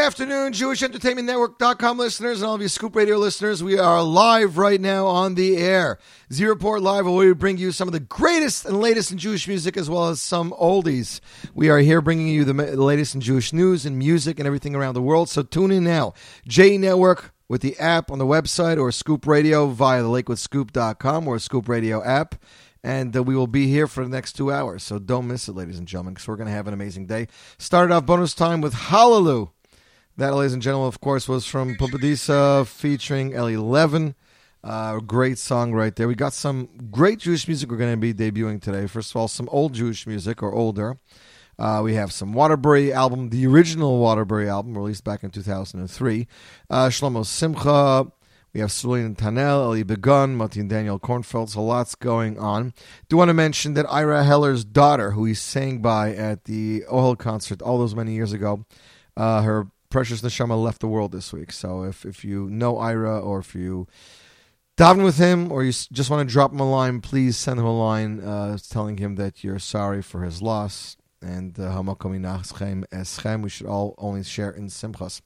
afternoon, JewishEntertainmentNetwork.com listeners and all of you Scoop Radio listeners. We are live right now on the air. Z Report Live, where we bring you some of the greatest and latest in Jewish music as well as some oldies. We are here bringing you the the latest in Jewish news and music and everything around the world. So tune in now. J Network with the app on the website or Scoop Radio via the LakewoodScoop.com or Scoop Radio app. And uh, we will be here for the next two hours. So don't miss it, ladies and gentlemen, because we're going to have an amazing day. Started off bonus time with Hallelujah. That, ladies and gentlemen, of course, was from Pupadisa featuring L11. Uh, great song right there. We got some great Jewish music we're going to be debuting today. First of all, some old Jewish music or older. Uh, we have some Waterbury album, the original Waterbury album, released back in 2003. Uh, Shlomo Simcha. We have Sulin Tanel, Eli Begun, Martin Daniel Kornfeld. So lots going on. Do want to mention that Ira Heller's daughter, who he sang by at the Ohel concert all those many years ago, uh, her precious neshama left the world this week. So if if you know Ira or if you daven with him or you just want to drop him a line, please send him a line uh, telling him that you're sorry for his loss. And uh. We should all only share in Simchas.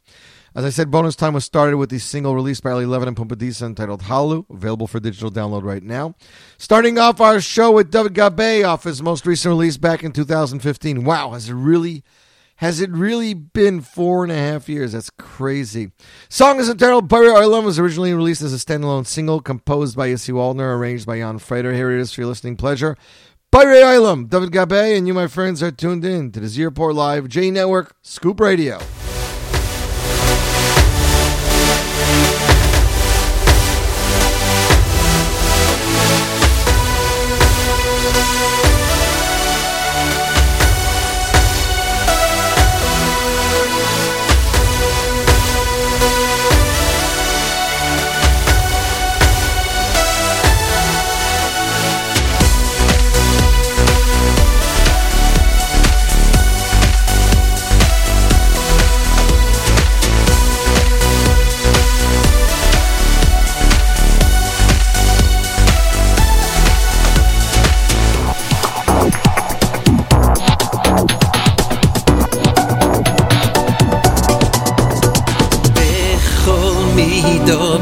As I said, bonus time was started with the single released by Ali Levin and Pumpadisa entitled Halu, available for digital download right now. Starting off our show with David Gabe off his most recent release back in 2015. Wow, has it really has it really been four and a half years? That's crazy. Song is entitled Bari Oilam, was originally released as a standalone single composed by Yossi Waldner, arranged by Jan Freder. Here it is for your listening pleasure. Bari Oilam, David Gabe, and you, my friends, are tuned in to the Z Report Live J Network Scoop Radio.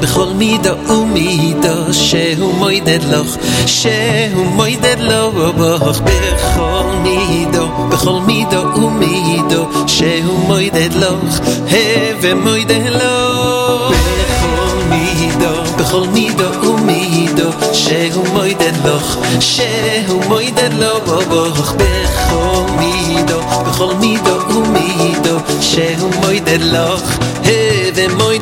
בכל מידו ומידו, שהוא מוידד לך, שהוא מוידד לו בוך. בכל מידו, בכל מידו ומידו, שהוא מוידד לך, הווה מוידד לו. בכל מידו, בכל מידו ומידו, שהוא מוידד לך, שהוא מוידד לו בוך. בכל מידו, בכל מידו ומידו, שהוא מוידד לך, הווה מוידד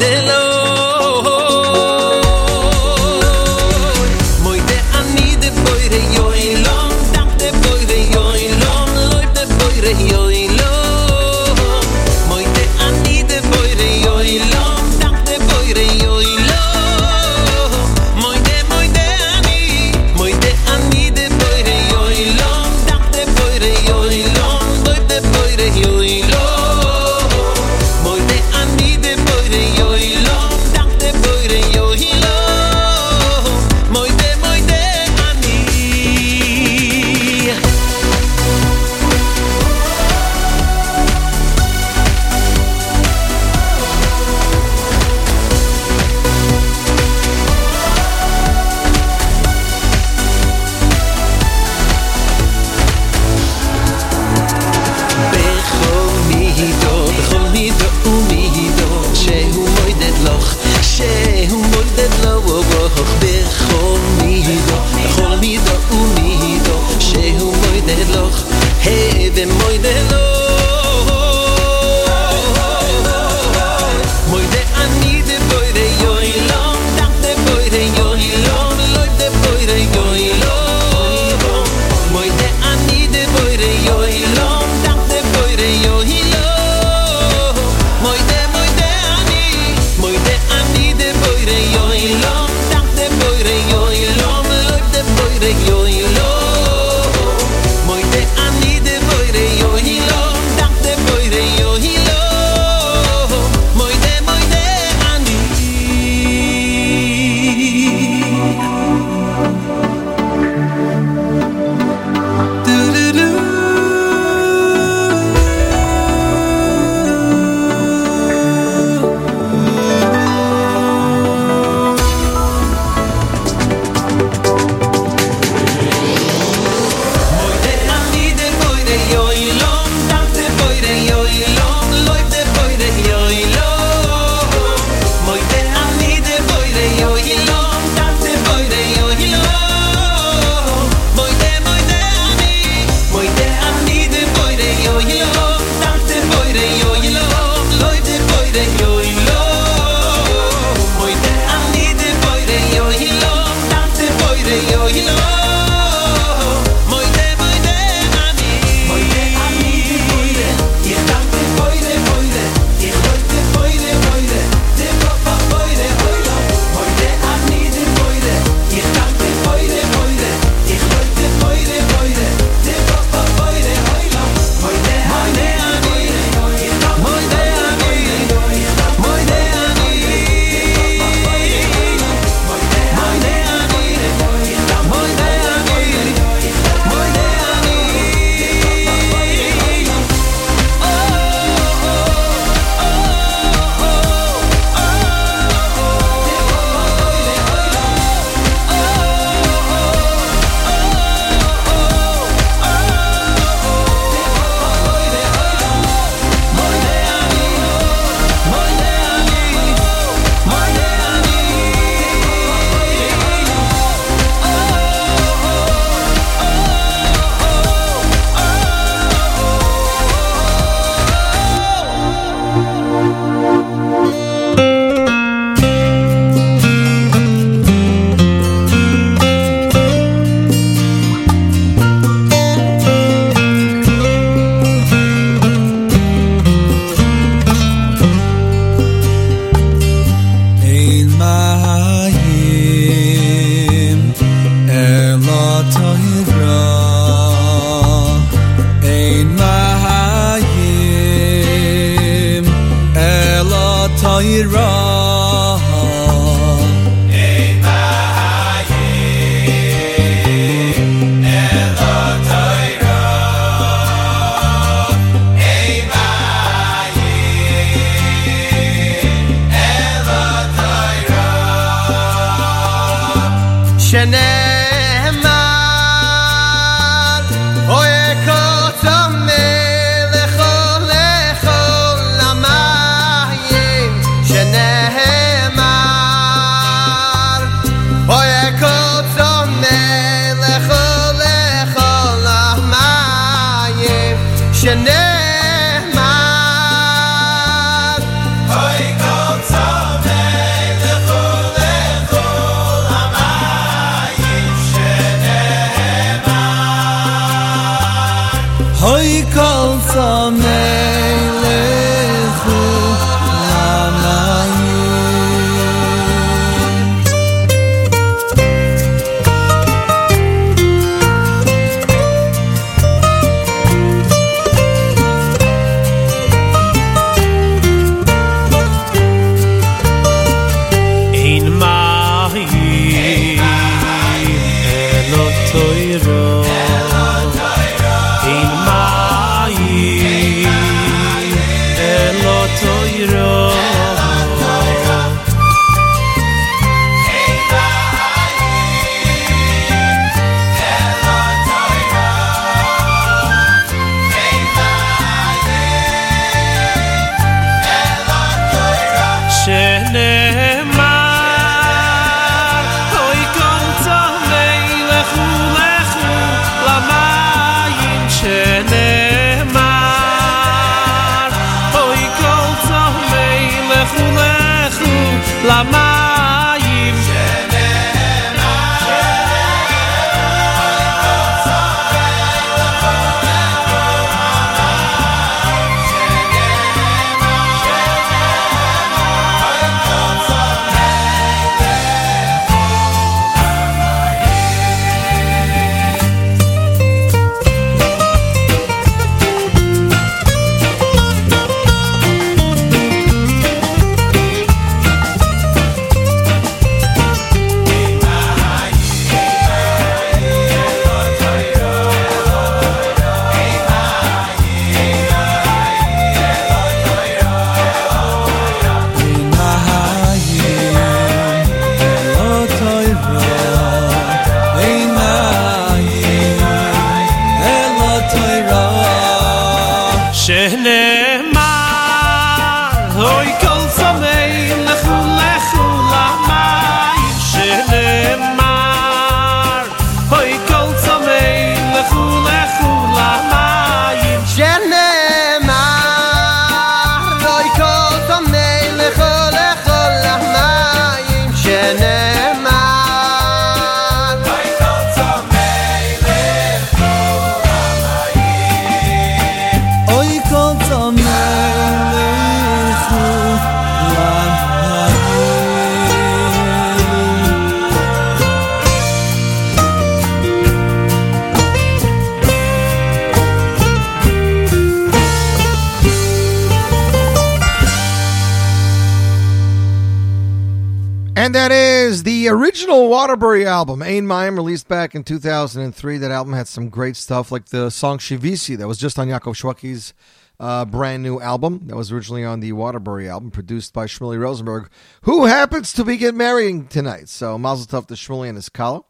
back in 2003. That album had some great stuff, like the song Shivisi, that was just on Yaakov Shweki's uh, brand new album. That was originally on the Waterbury album, produced by Shmuley Rosenberg, who happens to be getting married tonight. So, Mazel Tov to Shmuley and his Kala.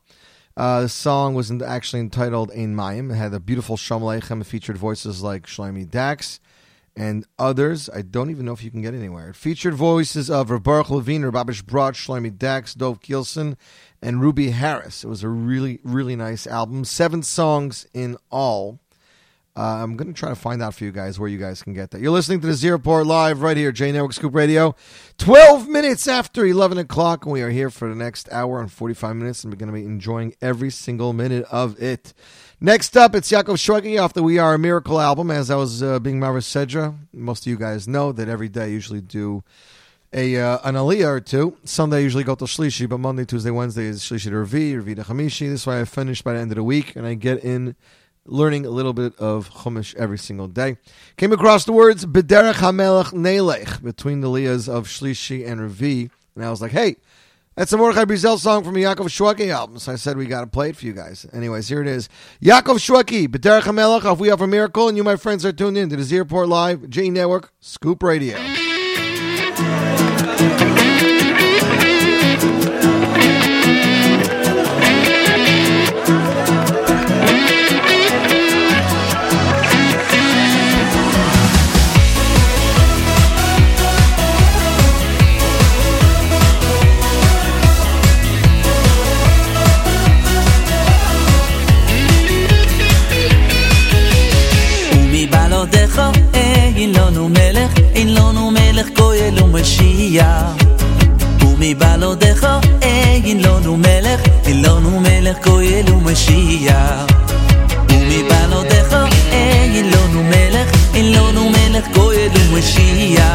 Uh, the song was actually entitled Ein Mayim. It had a beautiful Shalom. It featured voices like Shlomi Dax and others. I don't even know if you can get anywhere. It featured voices of Baruch Levine, Babish Broad, Shlomi Dax, Dov Kielsen, and Ruby Harris. It was a really, really nice album. Seven songs in all. Uh, I'm going to try to find out for you guys where you guys can get that. You're listening to the Z Report Live right here, J Network Scoop Radio. 12 minutes after 11 o'clock, and we are here for the next hour and 45 minutes, and we're going to be enjoying every single minute of it. Next up, it's Yaakov Shweki off the We Are a Miracle album. As I was uh, being Maris Sedra, most of you guys know that every day I usually do a uh, an aliyah or two. Sunday I usually go to Shlishi, but Monday, Tuesday, Wednesday is Shlishi to Revi, Revi to Chamishi. This way I finish by the end of the week, and I get in learning a little bit of Chumash every single day. Came across the words Bederech HaMelech Nelech between the liyahs of Shlishi and Revi, and I was like, hey, that's a Mordechai Brizel song from a Yaakov Shweki album. So I said we got to play it for you guys. Anyways, here it is. Yaakov Shweki, B'derech HaMelech, off We Have a Miracle, and you, my friends, are tuned in to the Z Report Live, J Network, Scoop Radio. ya tu mi balo dejo eh in lo nu melech in lo nu melech ko yelu mashia tu mi balo dejo eh in lo nu melech in lo nu melech ko yelu mashia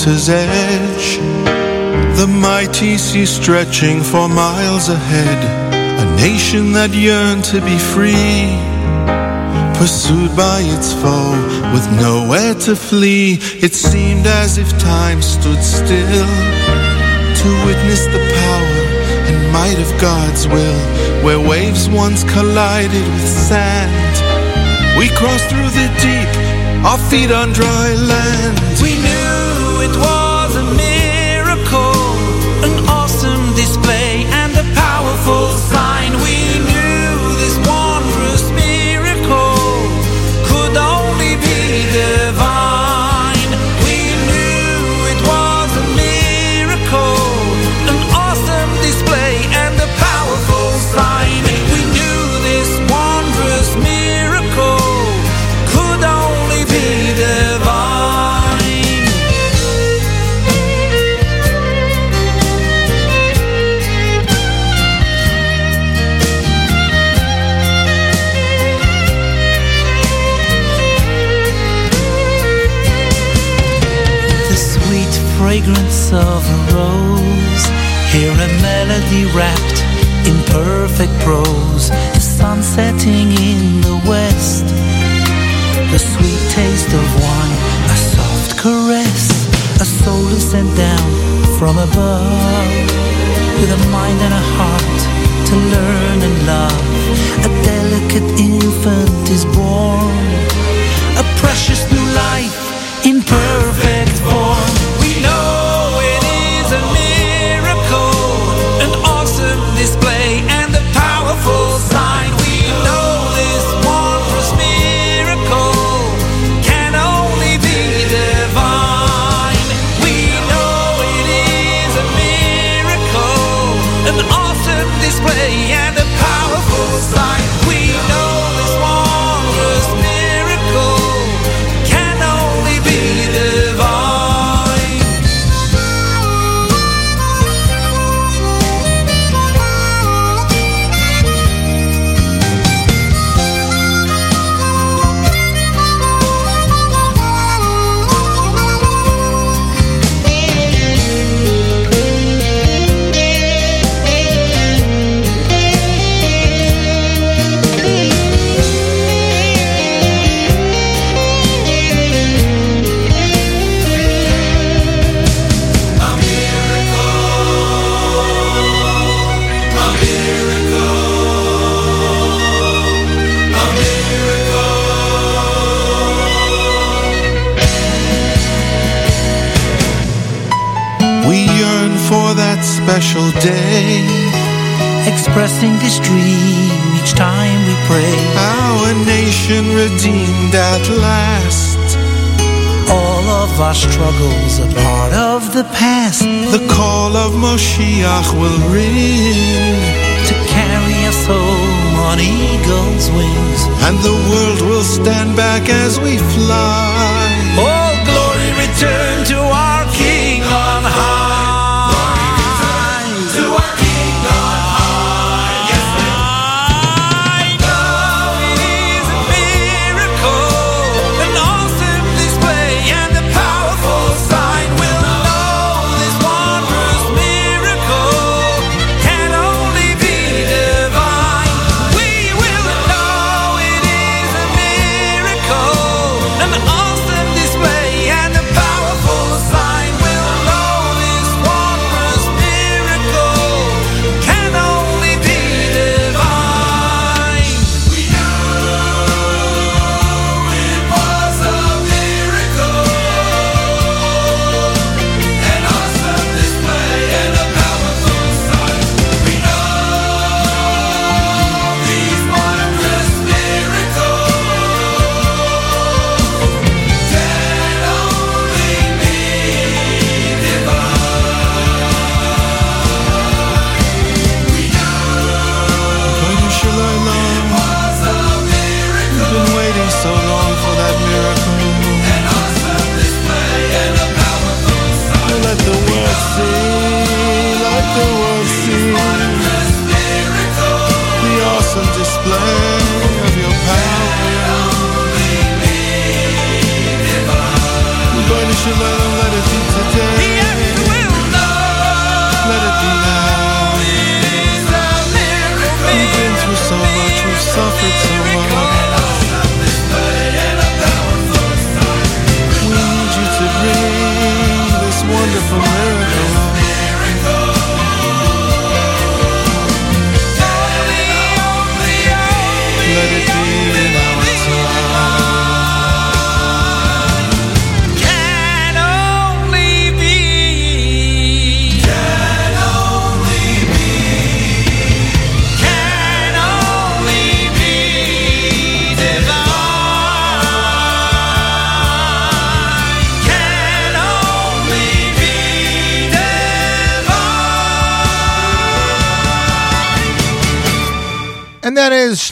water's edge. The mighty sea stretching for miles ahead. A nation that yearned to be free. Pursued by its foe with nowhere to flee. It seemed as if time stood still. To witness the power and might of God's will. Where waves once collided with sand. We crossed through the deep, our feet on dry land. We knew of a rose. Hear a melody wrapped in perfect prose. The sun setting in the west. The sweet taste of wine, a soft caress. A soul is sent down from above. With a mind and a heart to learn and love. A delicate infant is born. A precious Expressing this dream each time we pray. Our nation redeemed at last. All of our struggles are part of the past. The call of Moshiach will ring. To carry us home on eagle's wings. And the world will stand back as we fly. All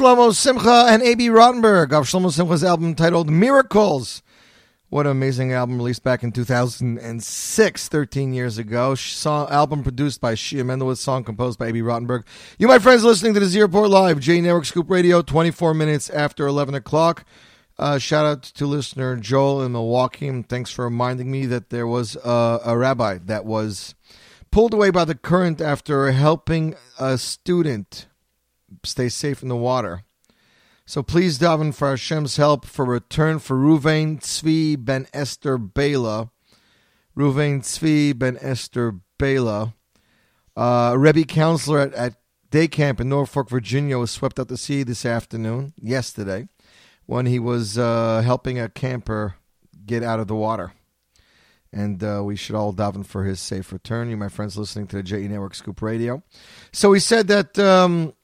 Shlomo Simcha and A.B. Rottenberg of Shlomo Simcha's album titled Miracles. What an amazing album released back in 2006, 13 years ago. Song, album produced by Shia Mendelowitz, song composed by A.B. Rottenberg. You, my friends, listening to the Z Report Live, J Network Scoop Radio, 24 minutes after 11 o'clock. Uh, shout out to listener Joel in Milwaukee. Thanks for reminding me that there was a rabbi that was pulled away by the current after helping a student stay safe in the water. So please daven for Hashem's help for return for Ruvain Tzvi ben Esther Bela. Ruvain Tzvi ben Esther Bela. Uh, Rebbe counselor at, at day camp in Norfolk, Virginia, was swept out to sea this afternoon, yesterday, when he was uh, helping a camper get out of the water. And uh, we should all daven for his safe return. You, my friends, listening to the JE Network Scoop Radio. So he said that um,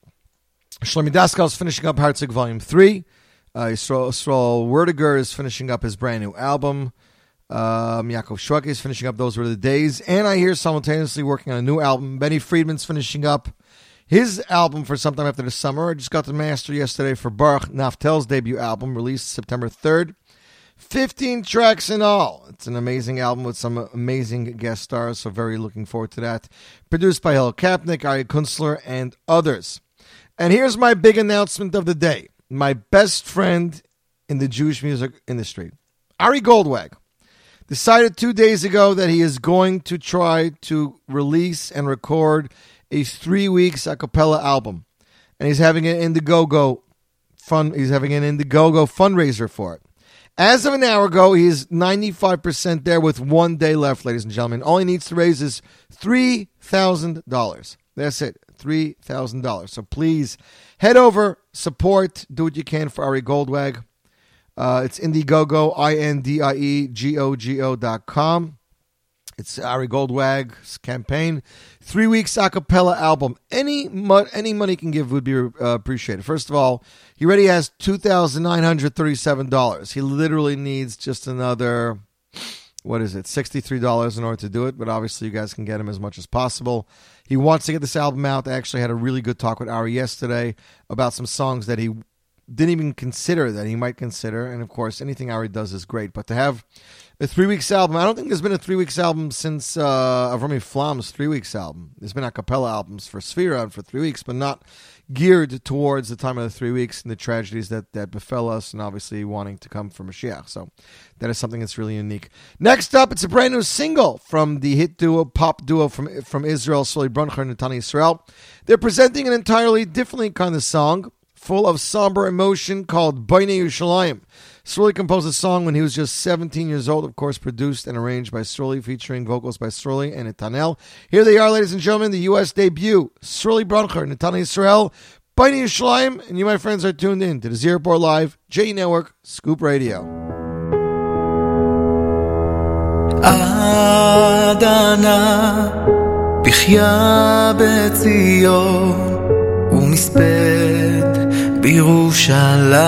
Shlomi Daskal is finishing up Herzog Volume 3. Uh, Yisrael, Yisrael Werdiger is finishing up his brand new album. Um, Yaakov Shwek is finishing up Those Were the Days. And I hear simultaneously working on a new album. Benny Friedman's finishing up his album for sometime after the summer. I just got the master yesterday for Baruch Naftel's debut album, released September 3rd. 15 tracks in all. It's an amazing album with some amazing guest stars, so very looking forward to that. Produced by Hel Kapnick, Ari Kunstler, and others. And here's my big announcement of the day. My best friend in the Jewish music industry, Ari Goldwag, decided two days ago that he is going to try to release and record a three weeks a cappella album. And he's having an Indiegogo fun he's having an Indiegogo fundraiser for it. As of an hour ago, he is 95% there with one day left, ladies and gentlemen. All he needs to raise is $3,000. That's it, $3,000. So please head over, support, do what you can for Ari Goldwag. Uh, it's Indiegogo, I N D I E G O G O dot com. It's Ari Goldwag's campaign. Three weeks a cappella album. Any mo- any money can give would be uh, appreciated. First of all, he already has two thousand nine hundred thirty seven dollars. He literally needs just another what is it sixty three dollars in order to do it. But obviously, you guys can get him as much as possible. He wants to get this album out. I actually had a really good talk with Ari yesterday about some songs that he didn't even consider that he might consider. And of course, anything Ari does is great. But to have a three weeks album, I don't think there's been a three weeks album since uh, Avrami Flam's three weeks album. There's been a cappella albums for Sefirah and for three weeks, but not geared towards the time of the three weeks and the tragedies that, that befell us, and obviously wanting to come from Mashiach. So that is something that's really unique. Next up, it's a brand new single from the hit duo, pop duo from from Israel, Sruly Broncher and Netanel Israel. They're presenting an entirely different kind of song, full of somber emotion, called Bainei Yerushalayim. Sruly composed a song when he was just 17 years old, of course, produced and arranged by Sruly, featuring vocals by Sruly and Netanel. Here they are, ladies and gentlemen, the U.S. debut Sruly Broncher, Netanel Israel, Bani Yishlaim, and you, my friends, are tuned in to the Z Report Live, J Network, Scoop Radio. עד ענה בציון ומספר בירושלים.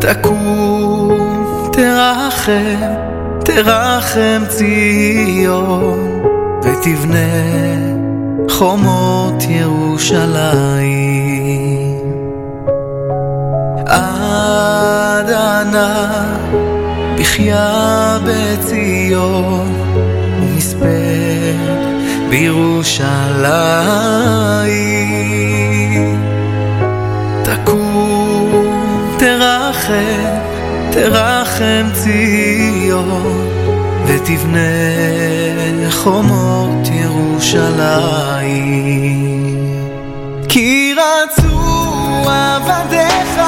תקום תרחם תרחם ציון ותבנה חומות ירושלים. עד אנה בחיה בציון בירושלים. תקום תרחם תרחם ציון ותבנה חומות ירושלים. כי רצו עבדיך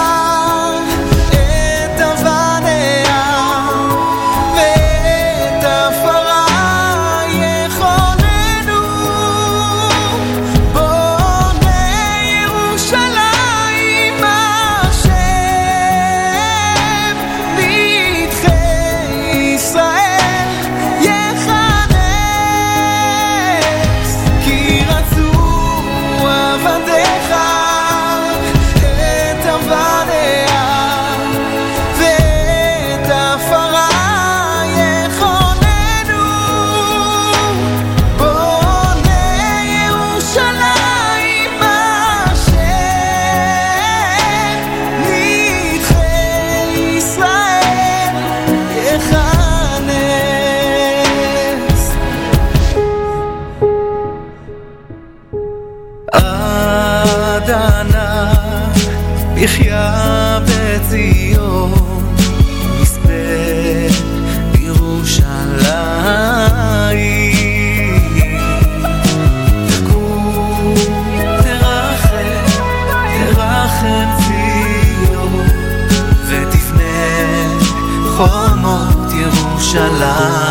love.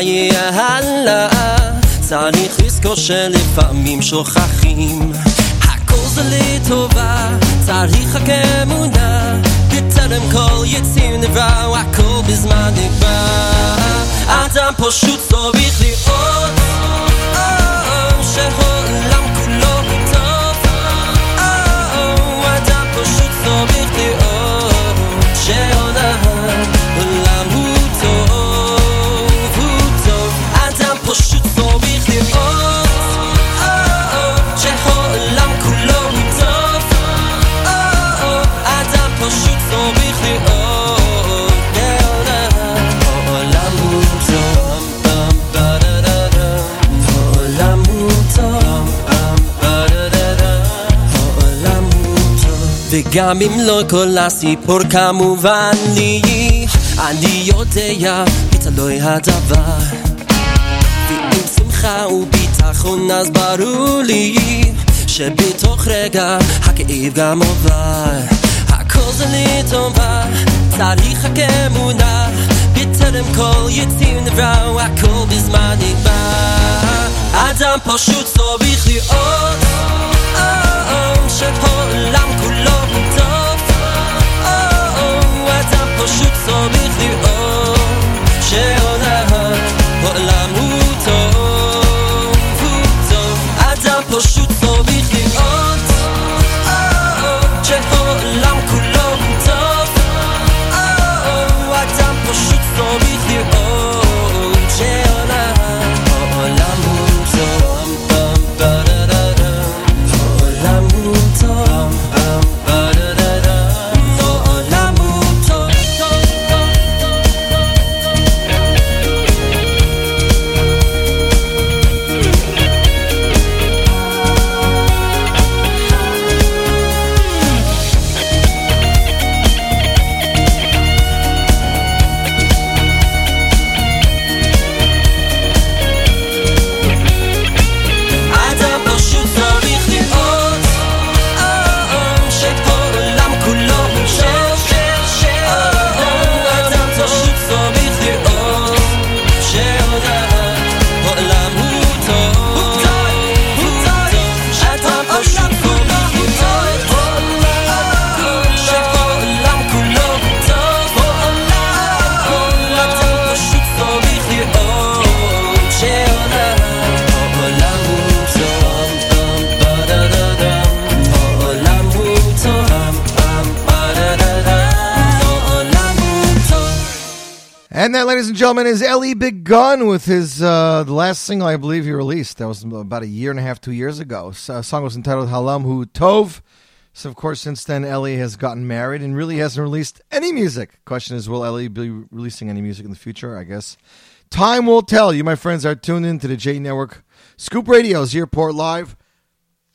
יהיה הלאה. צריך לזכור שלפעמים שוכחים. הכל זה לטובה צריך רק אמונה. בטרם כל יציר נברא הכל בזמן נקבע אדם פשוט צריך לראות שהעולם וגם אם לא כל הסיפור כמובן לי. אני יודע בתלוי הדבר. ועם שמחה וביטחון אז ברור לי שבתוך רגע הכאב גם עובר. הכל זה לטובה צריך רק אמונה. בטרם כל יציר נברא הכל בזמן נקבע אדם פשוט צריך לראות Oh, oh, פשוט צריך לראות שהעולם הוא And that, ladies and gentlemen, is Ellie Begun with his uh, last single I believe he released. That was about a year and a half, two years ago. So, song was entitled Halam Hu Tov. So, of course, since then, Ellie has gotten married and really hasn't released any music. Question is, will Ellie be releasing any music in the future? I guess time will tell. You, my friends, are tuned in to the J Network Scoop Radio Z Report Live.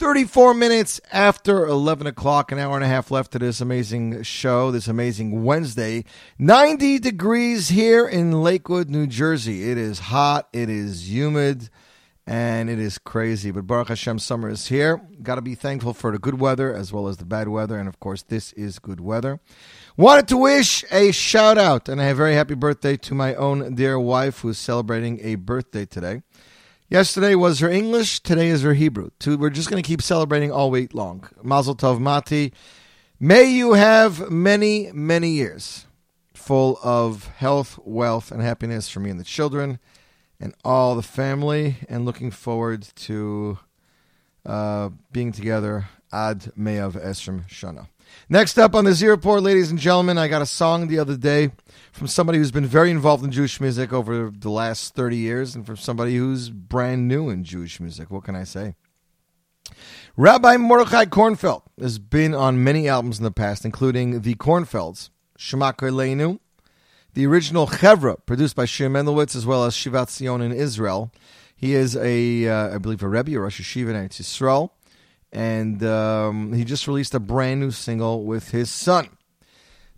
34 minutes after 11 o'clock, an hour and a half left to this amazing show, this amazing Wednesday. 90 degrees here in Lakewood, New Jersey. It is hot, it is humid, and it is crazy. But Baruch Hashem, summer is here. Got to be thankful for the good weather as well as the bad weather, and of course, this is good weather. Wanted to wish a shout out and a very happy birthday to my own dear wife who's celebrating a birthday today. Yesterday was her English, today is her Hebrew. Two, we're just going to keep celebrating all week long. Mazel Tov Mati. May you have many, many years full of health, wealth, and happiness for me and the children and all the family, and looking forward to uh, being together ad me'av esrim shana. Next up on the Z Report, ladies and gentlemen, I got a song the other day from somebody who's been very involved in Jewish music over the last 30 years, and from somebody who's brand new in Jewish music. What can I say? Rabbi Mordechai Kornfeld has been on many albums in the past, including The Kornfelds, Shema Leinu, the original Chevra, produced by Shir Mendelowitz, as well as Shivat Zion in Israel. He is a, uh, I believe, a Rebbe, or Rosh Yeshiva in Eretz Yisrael, and um, he just released a brand new single with his son.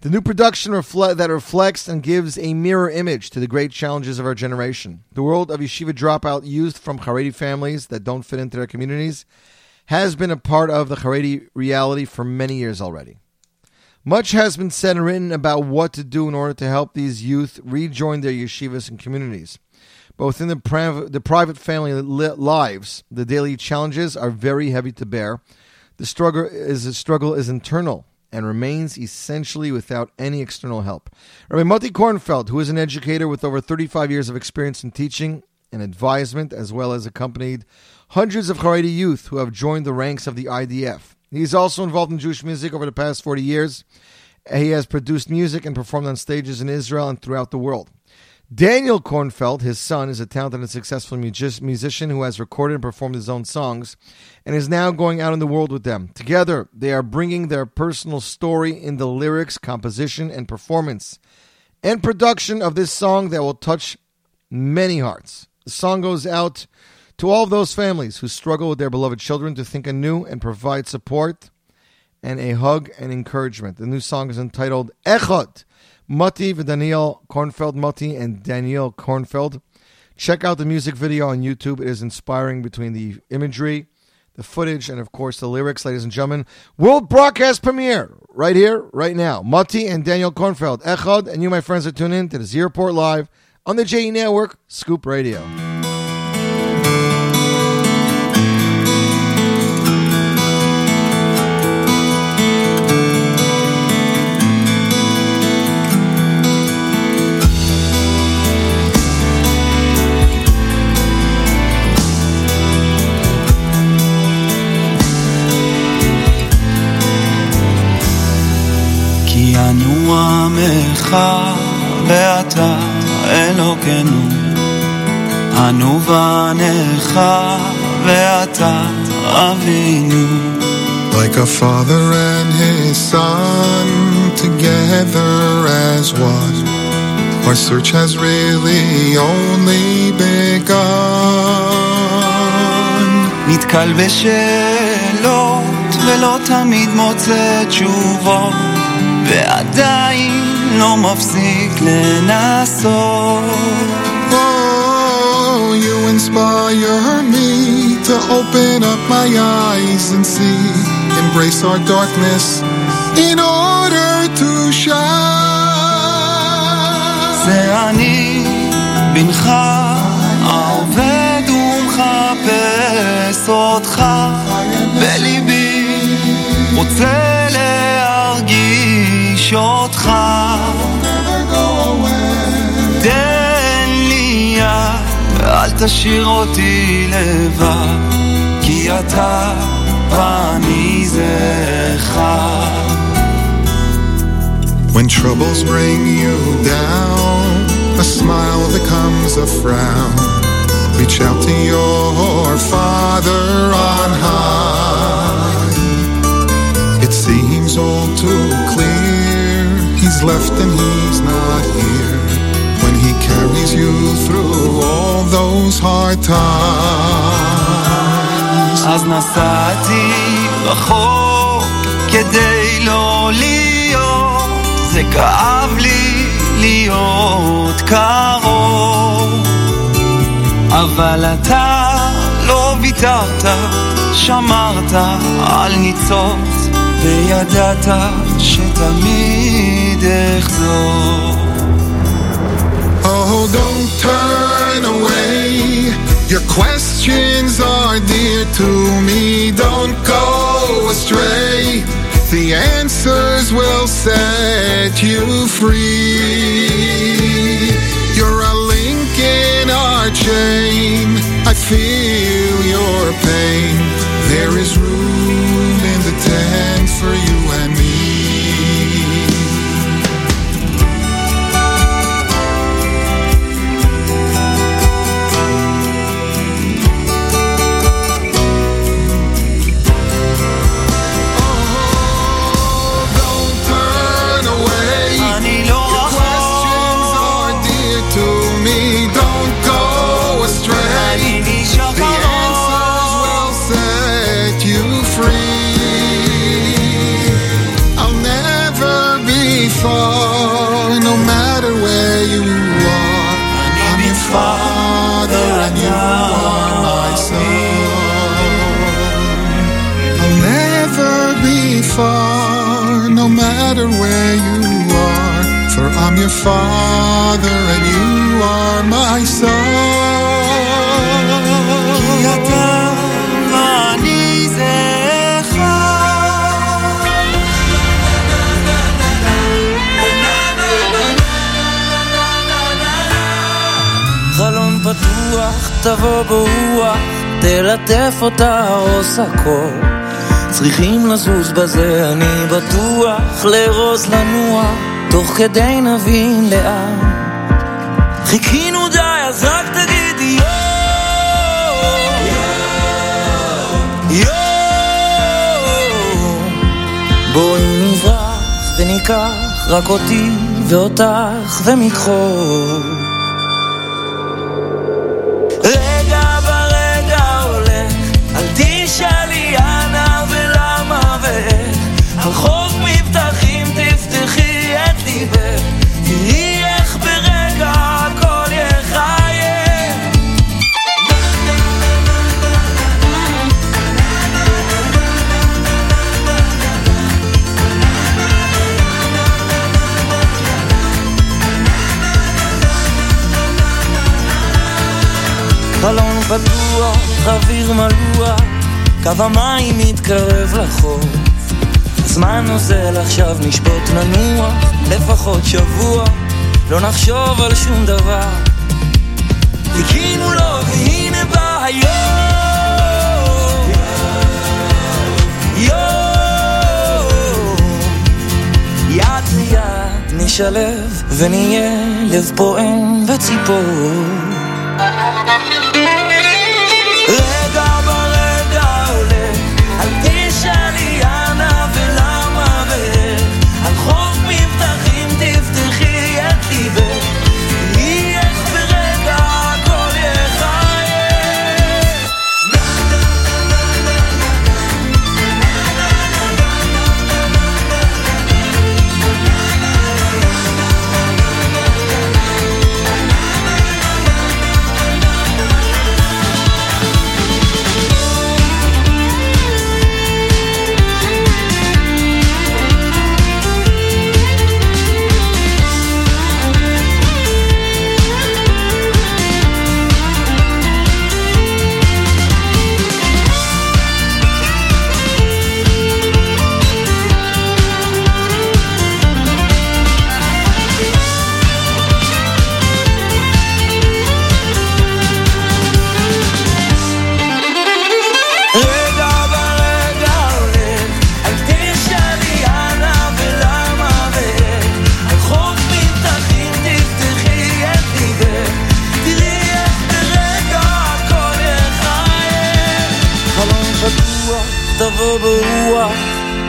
The new production refle- that reflects and gives a mirror image to the great challenges of our generation. The world of yeshiva dropout youth from Haredi families that don't fit into their communities has been a part of the Haredi reality for many years already. Much has been said and written about what to do in order to help these youth rejoin their yeshivas and communities. Both in the, the private family li- lives, the daily challenges are very heavy to bear. The struggle is the struggle is internal and remains essentially without any external help. Rabbi Moti Kornfeld, who is an educator with over 35 years of experience in teaching and advisement, as well as accompanied hundreds of Haredi youth who have joined the ranks of the IDF. He's also involved in Jewish music over the past 40 years. He has produced music and performed on stages in Israel and throughout the world. Daniel Kornfeld, his son, is a talented and successful music- musician who has recorded and performed his own songs and is now going out in the world with them. Together, they are bringing their personal story in the lyrics, composition, and performance and production of this song that will touch many hearts. The song goes out to all of those families who struggle with their beloved children to think anew and provide support and a hug and encouragement. The new song is entitled Echad. Mati Daniel Kornfeld, Mati and Daniel Kornfeld. Check out the music video on YouTube. It is inspiring between the imagery, the footage, and of course the lyrics, ladies and gentlemen. World broadcast premiere right here, right now. Mati and Daniel Kornfeld, Echad, and you, my friends, are tuning in to the Z Report Live on the JE Network, Scoop Radio. עמך ואתה אלוקינו אנו בניך ואתה אבינו Like a father and his son together as one. Our search has really only begun. נתקל בשאלות ולא תמיד מוצא תשובות ועדיין לא מפסיק לנסות Oh, you inspire me to open up my eyes and see, embrace our darkness in order to shine. זה אני בנך העובד ומחפש אותך בליבי רוצה להרגיש אותך תן לי יד אל תשאיר אותי לבד כי אתה ואני זה אחד When troubles bring you down, a smile becomes a frown. Reach out to your Father on high. It seems all too clear. Left and he's not here. When he carries you through all those hard times. אז נסעתי רחוק כדי לא להיות, זה כאב לי להיות קרוב, אבל אתה ויתרת, שמרת על ניצוץ, וידעת שתמיד אחזור. Oh, don't turn away. Your questions are dear to me. Don't go astray. The answers will set you free. You're a link in our chain. I feel your pain. There is room tent for you far, no matter where you are. For I'm your father and you are my son. כי אתה ואני זה אחד. חלון פתוח, תבוא ברוח, תלטף אותה עוש הכל. צריכים לזוז בזה, אני בטוח, לארוז לנוע, תוך כדי נבין לאן. חיכינו די, אז רק תגידי יואו, יואו. בואי נברח וניקח רק אותי ואותך ומכחול. אוויר מלוח, קו המים מתקרב לחוף. הזמן נוזל עכשיו נשבות ננוח, לפחות שבוע, לא נחשוב על שום דבר. חיכינו לו והנה בא היום. יום. יד ליד נשלב ונהיה לב פועם וציפור.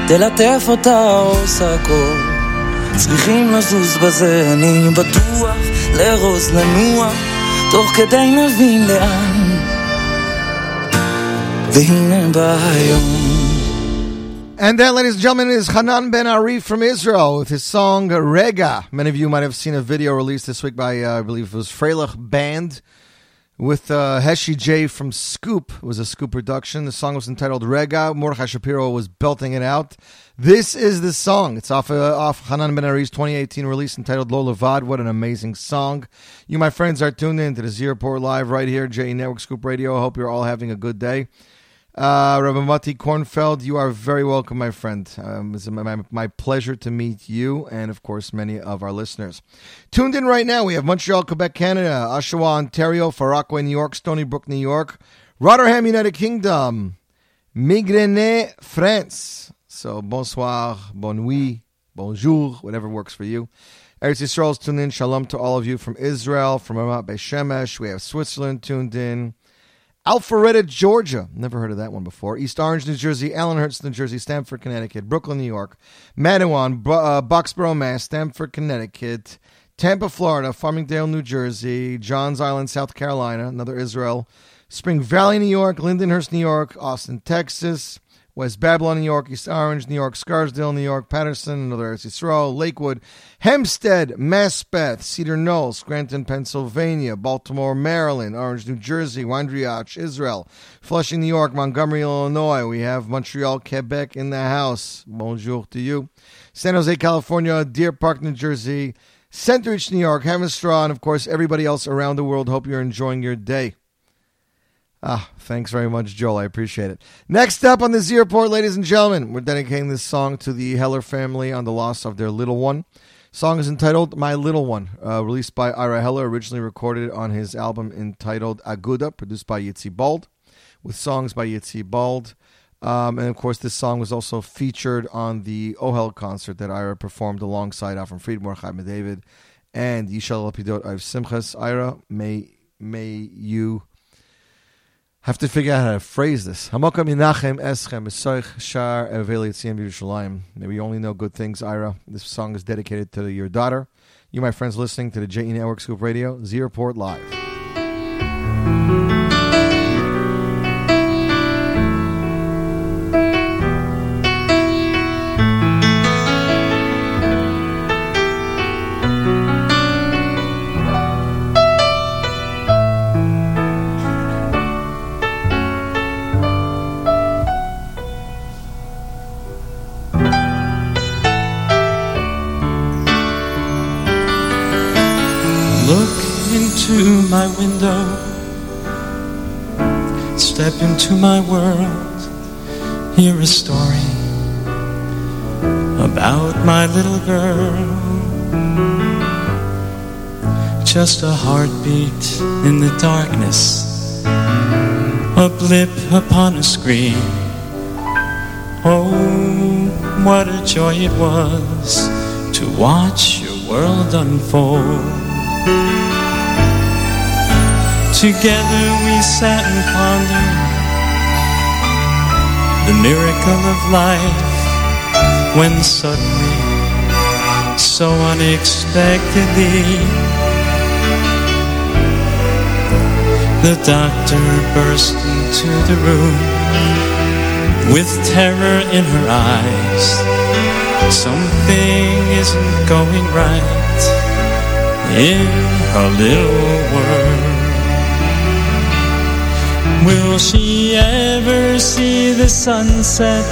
תלטף אותה עוס הכל. צריכים לזוז בזה, אני בטוח, לארוז, לנוע, תוך כדי נבין לאן. והנה בא היום. And that, ladies and gentlemen, is Hanan Ben Ari from Israel with his song Rega. Many of you might have seen a video released this week by, uh, I believe it was Freilich Band with uh, Heshi J from Scoop. It was a Scoop production. The song was entitled Rega. Mordechai Shapiro was belting it out. This is the song. It's off uh, off Hanan Ben Ari's 2018 release entitled Lo Levad. What an amazing song. You, my friends, are tuned in to the Z Report Live right here, J Network Scoop Radio. I hope you're all having a good day. Uh, Rabbi Mati Kornfeld, you are very welcome, my friend. Um, it's my, my pleasure to meet you and, of course, many of our listeners. Tuned in right now, we have Montreal, Quebec, Canada, Oshawa, Ontario, Far New York, Stony Brook, New York, Rotterdam, United Kingdom, Migraine, France. So, bonsoir, bon nuit, bonjour, whatever works for you. Eretz Yisrael's tuned in. Shalom to all of you from Israel, from Ramat Beit Shemesh. We have Switzerland tuned in. Alpharetta, Georgia. Never heard of that one before. East Orange, New Jersey. Allenhurst, New Jersey. Stamford, Connecticut. Brooklyn, New York. Manawan, Bo- uh, Boxborough, Mass. Stamford, Connecticut. Tampa, Florida. Farmingdale, New Jersey. Johns Island, South Carolina. Another Israel. Spring Valley, New York. Lindenhurst, New York. Austin, Texas. West Babylon, New York, East Orange, New York, Scarsdale, New York, Patterson, another Eretz Yisrael, Lakewood, Hempstead, Maspeth, Cedar Knolls, Scranton, Pennsylvania, Baltimore, Maryland, Orange, New Jersey, Wandriach, Israel, Flushing, New York, Montgomery, Illinois. We have Montreal, Quebec in the house. Bonjour to you. San Jose, California, Deer Park, New Jersey, Center Centeridge, New York, Straw, and of course everybody else around the world. Hope you're enjoying your day. Ah, thanks very much, Joel. I appreciate it. Next up on the Z Report, ladies and gentlemen, we're dedicating this song to the Heller family on the loss of their little one. Song is entitled "My Little One," uh, released by Ira Heller, originally recorded on his album entitled Aguda, produced by Yitzi Bald, with songs by Yitzi Bald. Um, and of course, this song was also featured on the Ohel concert that Ira performed alongside Avram Fried, Mordechai David, and Yishal Lapidot of Simchas. Ira, may may you have to figure out how to phrase this. Hamokam Yinachem Eschem Esoich Shar Eveli Yerushalayim. Maybe you only know good things, Ira. This song is dedicated to your daughter. You, my friends, listening to the JE Network Scoop Radio, Z Report Live. Into my world, hear a story about my little girl. Just a heartbeat in the darkness, a blip upon a screen. Oh, what a joy it was to watch your world unfold. Together we sat and pondered the miracle of life when suddenly, so unexpectedly, the doctor burst into the room with terror in her eyes. Something isn't going right in her little world. Will she ever see the sunset,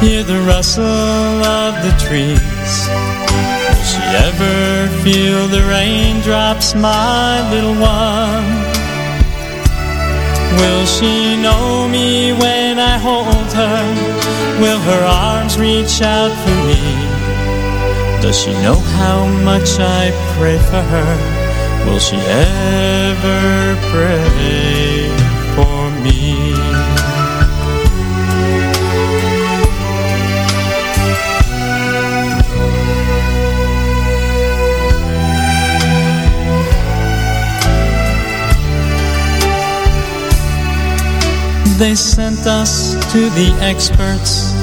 hear the rustle of the trees? Will she ever feel the raindrops, my little one? Will she know me when I hold her? Will her arms reach out for me? Does she know how much I pray for her? Will she ever pray They sent us to the experts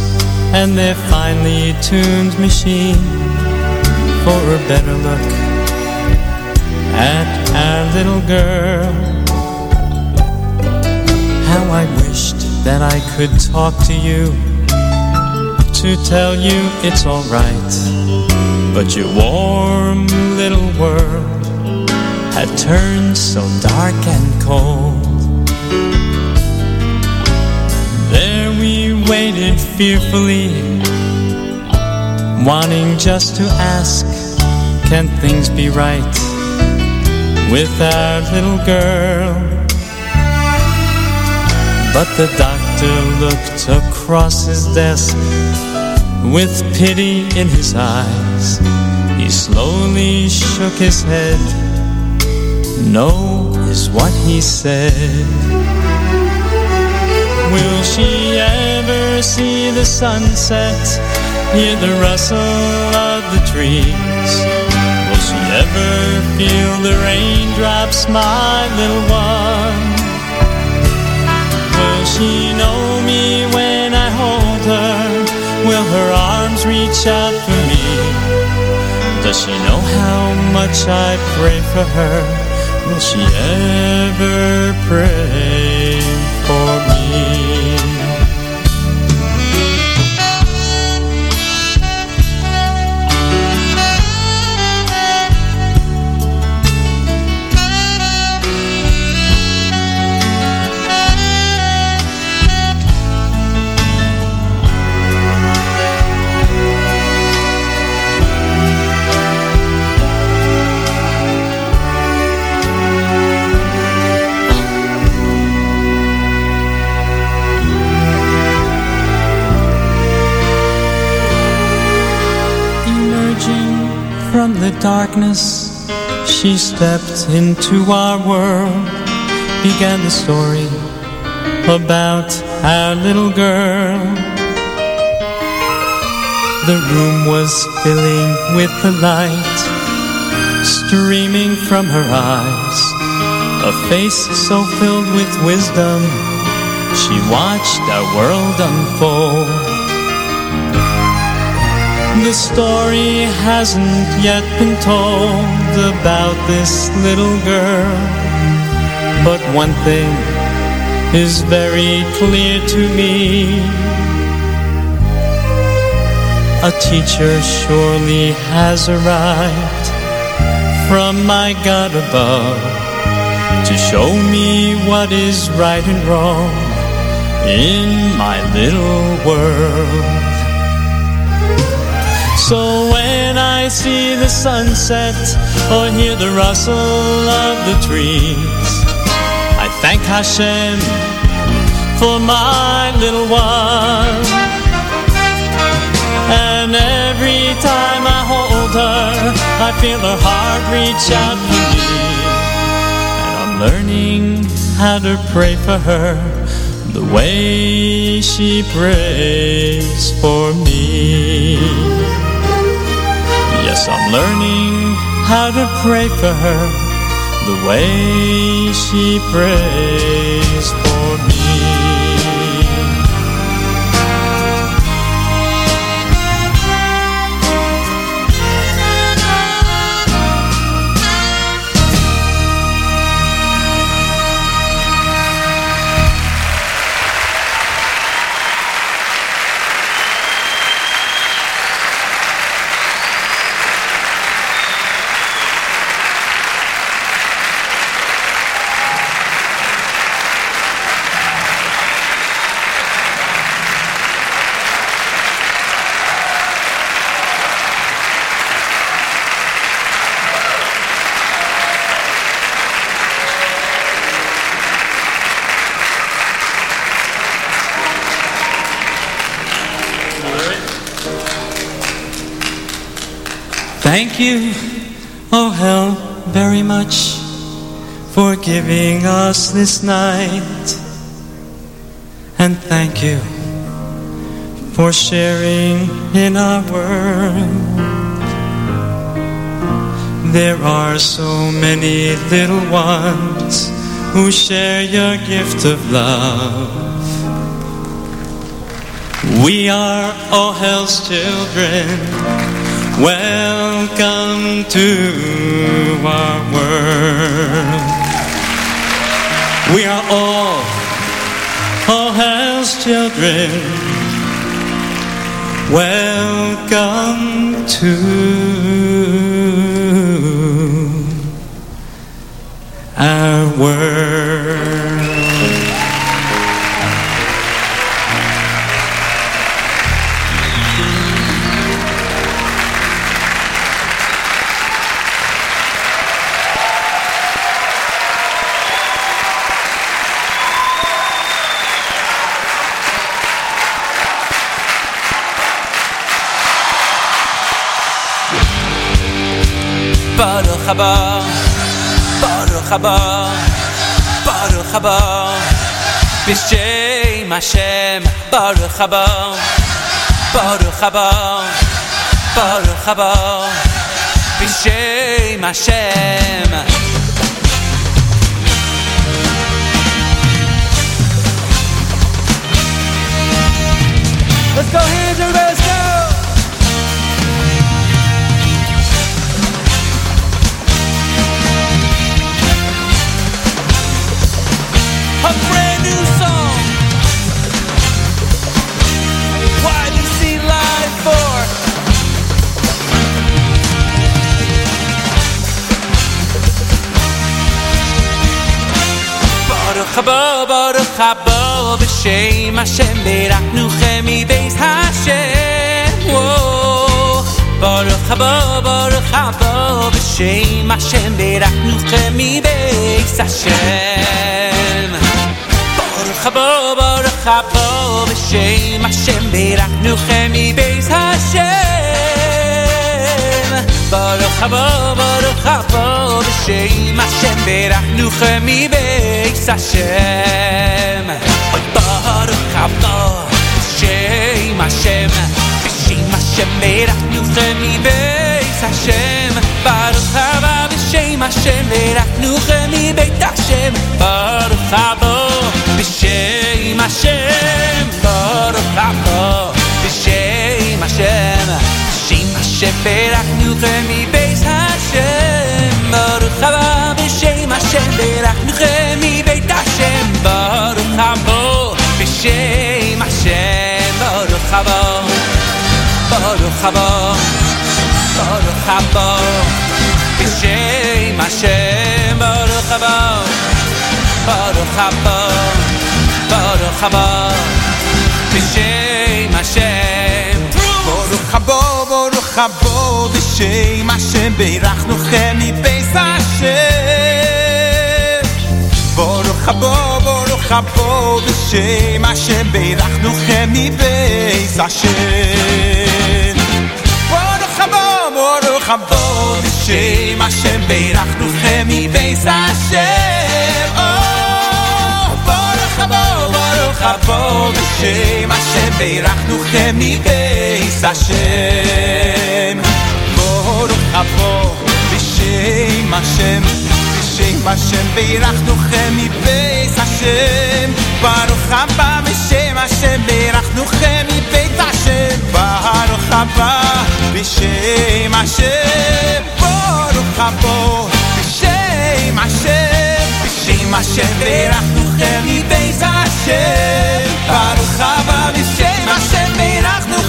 and their finely tuned machine for a better look at our little girl. How I wished that I could talk to you to tell you it's alright, but your warm little world had turned so dark and cold. Waited fearfully, wanting just to ask, can things be right with our little girl? But the doctor looked across his desk with pity in his eyes. He slowly shook his head. No is what he said. Will she ever see the sunset? Hear the rustle of the trees? Will she ever feel the raindrops, my little one? Will she know me when I hold her? Will her arms reach out for me? Does she know how much I pray for her? Will she ever pray for me? Stepped into our world, began the story about our little girl. The room was filling with the light, streaming from her eyes. A face so filled with wisdom, she watched our world unfold. The story hasn't yet been told about this little girl. But one thing is very clear to me. A teacher surely has arrived from my God above to show me what is right and wrong in my little world. So when I see the sunset or hear the rustle of the trees, I thank Hashem for my little one. And every time I hold her, I feel her heart reach out for me. And I'm learning how to pray for her the way she prays for me. Yes, I'm learning how to pray for her the way she prays giving us this night. And thank you for sharing in our world. There are so many little ones who share your gift of love. We are all Ohel's children. Welcome to our world. We are all, all Ohel's children. Welcome to our world. Haba Baruch haba Baruch haba B'shem Hashem Baruch haba Baruch haba Baruch haba B'shem Hashem Let's go, hands, everybody, let's go! A brand new song. YBC Live 4 Baruch haba, Baruch haba B'shem Hashem Beraknu chemi Beis Hashem Whoa. Baruch haba, Baruch haba B'shem Hashem Beraknu chemi Beis Hashem Baruch haba, Baruch haba B'shem Hashem Beraknu chemi Beis Hashem Baruch haba, Baruch haba B'shem Beis Hashem Oy, Baruch haba B'shem Hashem B'shem Hashem Beraknu chemi Beis Hashem Baruch haba B'shem Hashem Beraknu chemi Beis Hashem Baruch haba B'shem Hashem Baruch haba B'shem Hashem B'shem Hashem Beraknu chemi Beis Hashem Baruch haba B'shem Hashem Hashem Baruch haba Baruch haba Baruch haba haba B'shem Hashem Baruch haba Baruch haba haba B'shem Hashem beirachnu chemi beis Hashem. Baruch habo, Baruch habo, b'shem Hashem beirachnu chemi beis Hashem. Baruch habo, Baruch habo, b'shem Hashem beirachnu chemi beis Hashem. Oh, Baruch habo, Baruch habo, b'shem Hashem beirachnu chemi beis Hashem. Baruch habo, b'shem Hashem, b'shem Hashem beirachnu chemi beis Hashem. Baruch haba, b'shem Hashem beirachnu chemi beis Hashem. Baruch haba, b'shem Hashem. Baruch habo, b'shem Hashem, b'shem Hashem beirachnu chemi beis Hashem. Baruch haba, b'shem Hashem beirachnu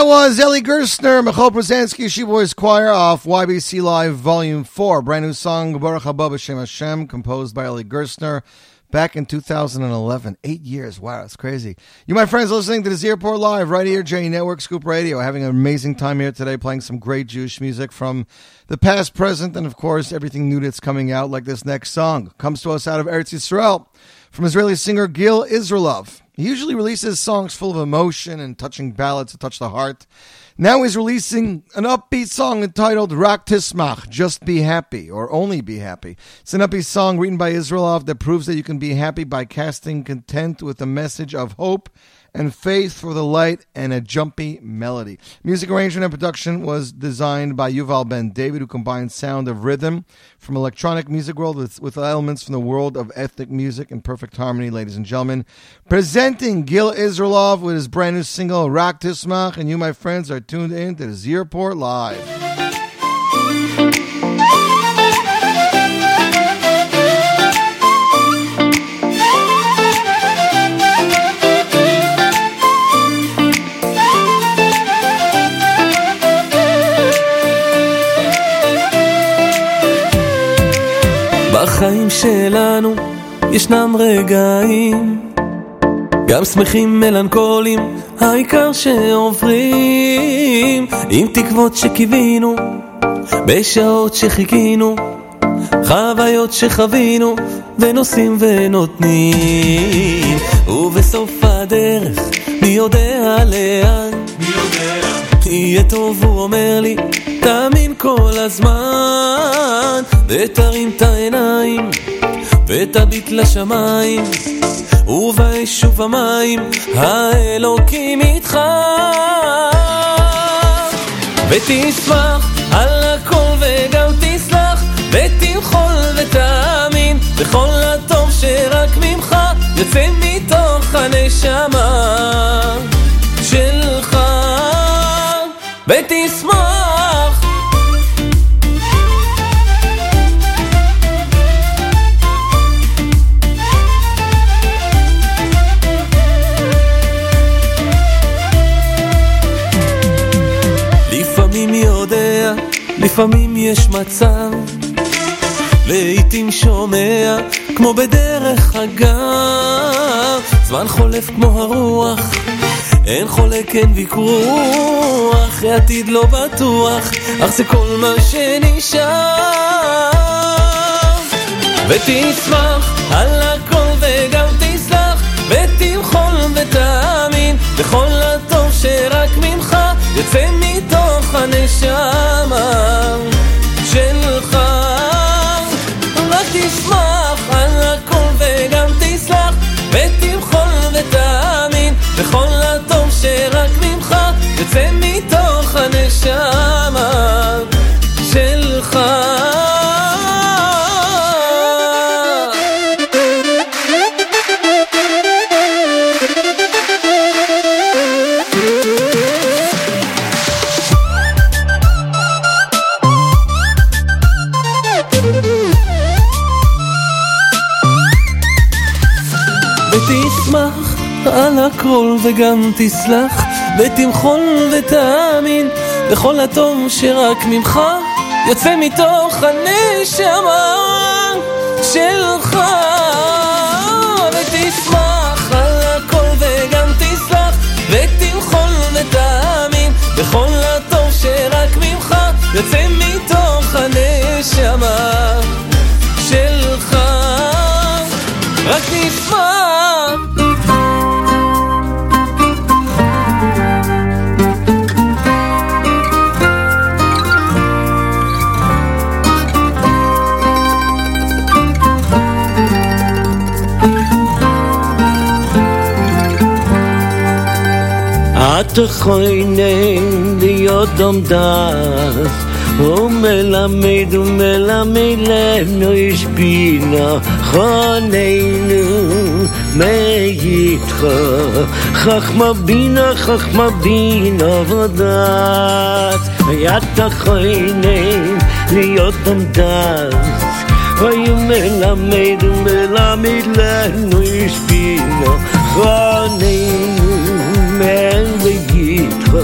that was Ellie Gerstner, Michoel Pruzansky, She Boys Choir off YBC Live Volume 4. Brand new song, Baruch Haba B'Shem Hashem, composed by Ellie Gerstner back in 2011. Eight years. Wow, that's crazy. You, my friends, listening to this Z Report Live right here, J Network Scoop Radio. Having an amazing time here today, playing some great Jewish music from the past, present, and of course, everything new that's coming out, like this next song. Comes to us out of Eretz Yisrael from Israeli singer Gil Israelov. He usually releases songs full of emotion and touching ballads to touch the heart. Now he's releasing an upbeat song entitled Rak Tismach, Just Be Happy, or Only Be Happy. It's an upbeat song written by Israelov that proves that you can be happy by casting content with a message of hope and faith for the light and a jumpy melody. Music arrangement and production was designed by Yuval Ben David, who combined sound of rhythm from electronic music world with, with elements from the world of ethnic music in perfect harmony, ladies and gentlemen. Presenting Gil Israelov with his brand new single, Rak Tismach, and you, my friends, are tuned in to the Z Report Live. בחיים שלנו ישנם רגעים גם שמחים מלנכולים, העיקר שעוברים עם תקוות שקיווינו, בשעות שחיכינו, חוויות שחווינו, ונוסעים ונותנים. ובסוף הדרך, מי יודע לאן? מי יודע? יהיה טוב, הוא אומר לי, תאמין כל הזמן, ותרים את העיניים, ותביט לשמיים, ובאש ובמים, האלוקים איתך. ותשמח על הכל וגם תסלח, ותמחול ותאמין, בכל הטוב שרק ממך יוצא מתוך הנשמה לפעמים יש מצב לעתים שומע, כמו בדרך אגב זמן חולף כמו הרוח אין חולק, אין ויכוח, העתיד לא בטוח, אך זה כל מה שנשאר. ותשמח על הכל וגם תסלח, ותמחול ותאמין, בכל הטוב שרק ממך יוצא מתוך הנשמה וגם תסלח ותמחול ותאמין בכל הטוב שרק ממך יוצא מתוך הנשמה שלך. ותשמח על הכל וגם תסלח ותמחול ותאמין בכל הטוב שרק ממך יוצא מתוך הנשמה שלך. רק תשמח את khoinen di odom das ומלמד ומלמדנו איש בינה חוננו מאיתך חכמה בינה חכמה בינה ודעת ויד תחוינן להיות עמדס היו מלמד ומלמד לנו איש בינה חוננו מאיתך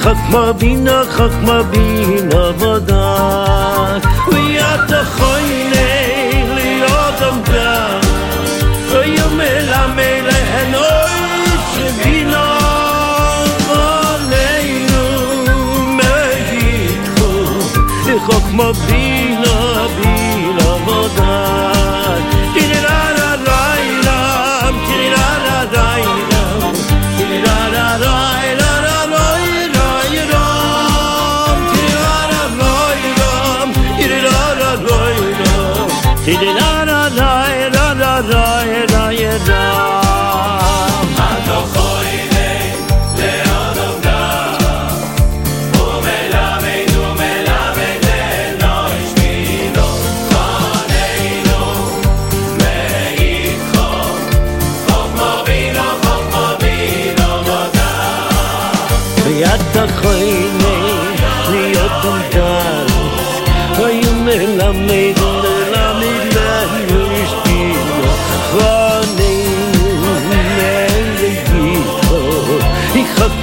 חכמה בינה חכמה בינה ודעת ויד תחוינן להיות עמדס היו מלמד לנו איש בינה חוכמה בינה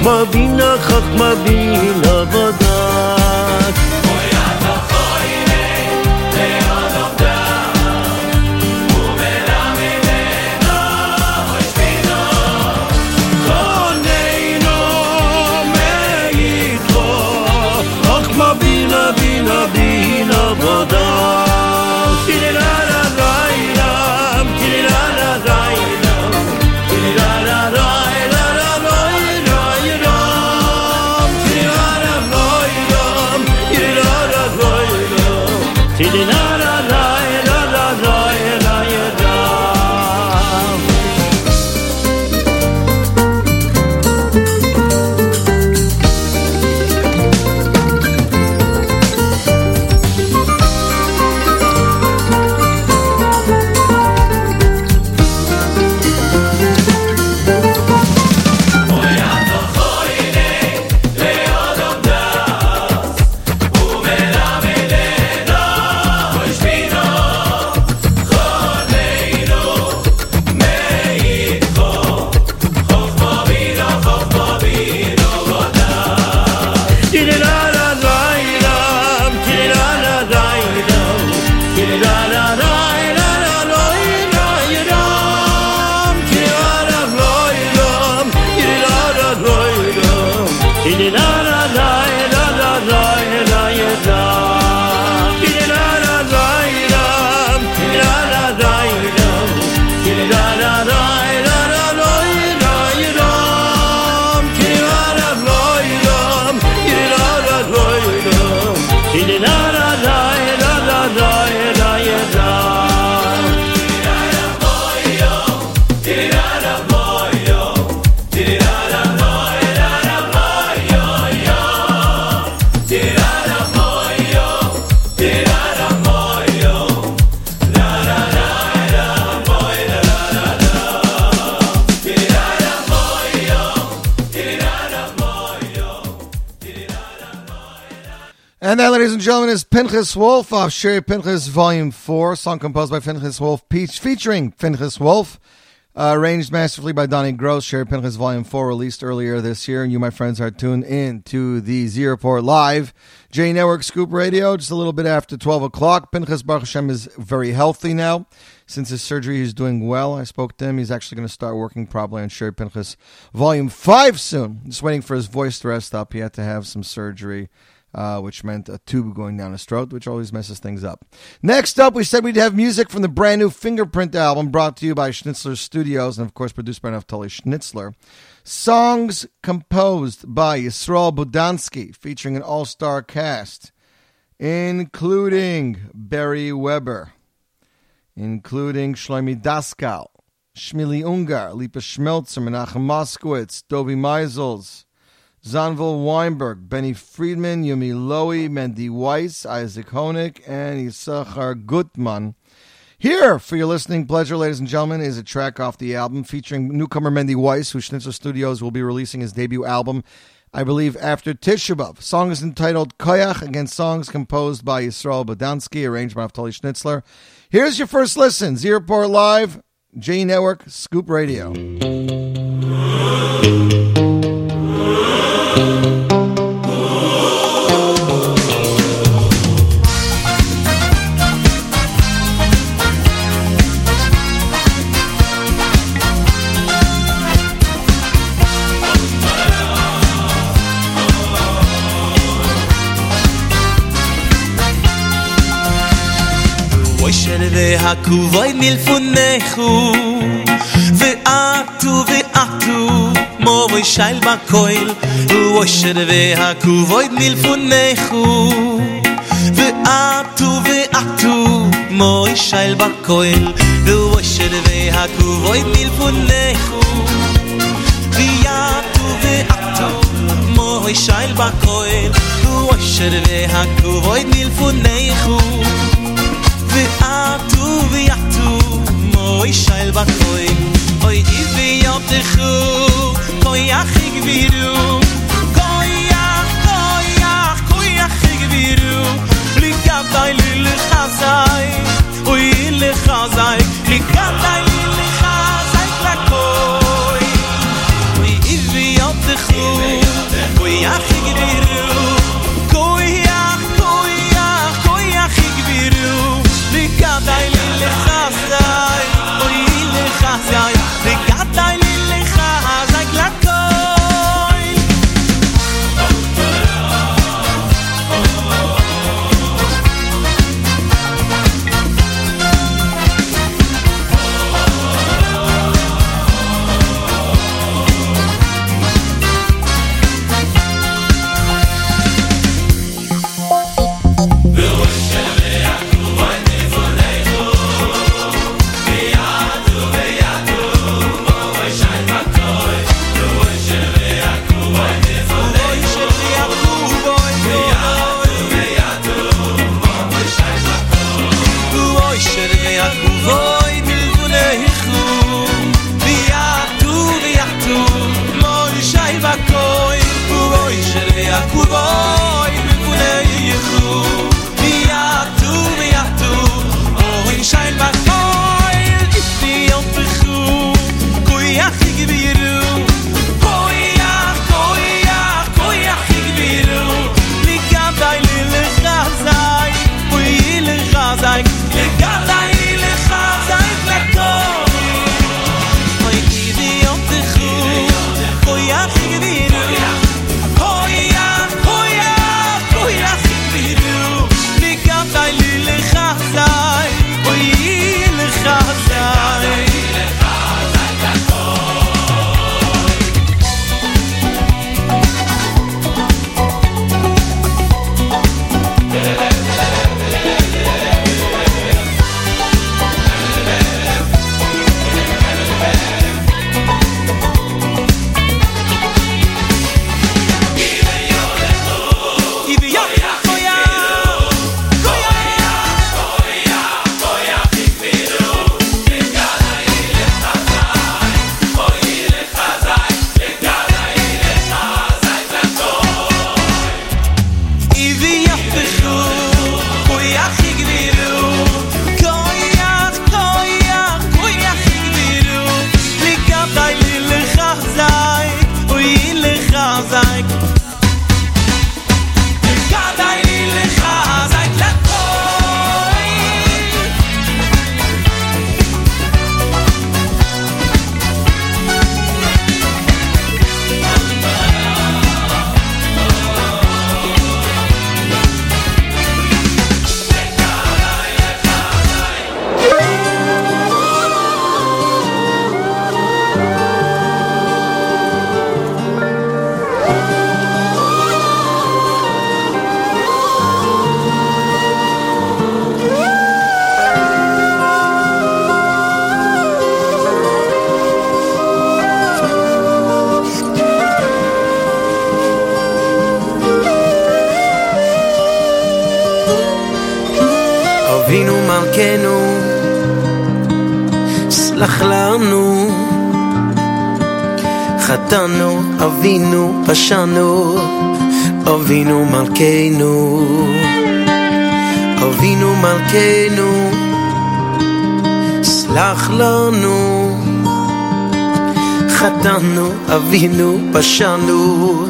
היא חכמה בינה חכמה Pinchas Wolf off Shirei Pinchas Volume 4, song composed by Pinchas Wolf, Peach, featuring Pinchas Wolf, uh, arranged masterfully by Donnie Gross. Shirei Pinchas Volume 4, released earlier this year. And you, my friends, are tuned in to the Z Report Live, J Network Scoop Radio, just a little bit after 12 o'clock. Pinchas Baruch Hashem is very healthy now. Since his surgery, he's doing well. I spoke to him. He's actually going to start working probably on Shirei Pinchas Volume 5 soon. Just waiting for his voice to rest up. He had to have some surgery uh, which meant a tube going down his throat, which always messes things up. Next up, we said we'd have music from the brand new Fingerprint album brought to you by Schnitzler Studios and, of course, produced by Naftali Schnitzler. Songs composed by Yisrael Budansky, featuring an all star cast, including Beri Weber, including Shlomi Daskal, Shmili Ungar, Lipa Schmelzer, Menachem Moskowitz, Dovi Meisels. Zanvil Weinberg, Benny Friedman, Yumi Lowy, Mendy Weiss, Isaac Honig, and Issachar Gutman. Here, for your listening pleasure, ladies and gentlemen, is a track off the album featuring newcomer Mendy Weiss, who Schnitzler Studios will be releasing his debut album, I believe, after Tisha. Song is entitled Koyach, against songs composed by Yisrael Bodansky, arranged by Naftali Schnitzler. Here's your first listen, Z Report Live, J Network, Scoop Radio. Aku voi nil funnechu Ve atu ve atu Mo voi shail ba koil U osher ve haku voi nil funnechu Ve atu ve atu Mo voi shail ba koil U osher ve Ve atu ve atu Mo voi shail ba koil U osher מוי שייל בקוי אוי איבי יותכו כויח יגבירו כויח, כויח, כויח יגבירו לגבי לי לחזאי אוי לחזאי לגבי לי לחזאי לקוי אוי איבי יותכו כויח פשענו, אבינו מלכנו, אבינו מלכנו, סלח לנו, חטאנו, אבינו, פשענו,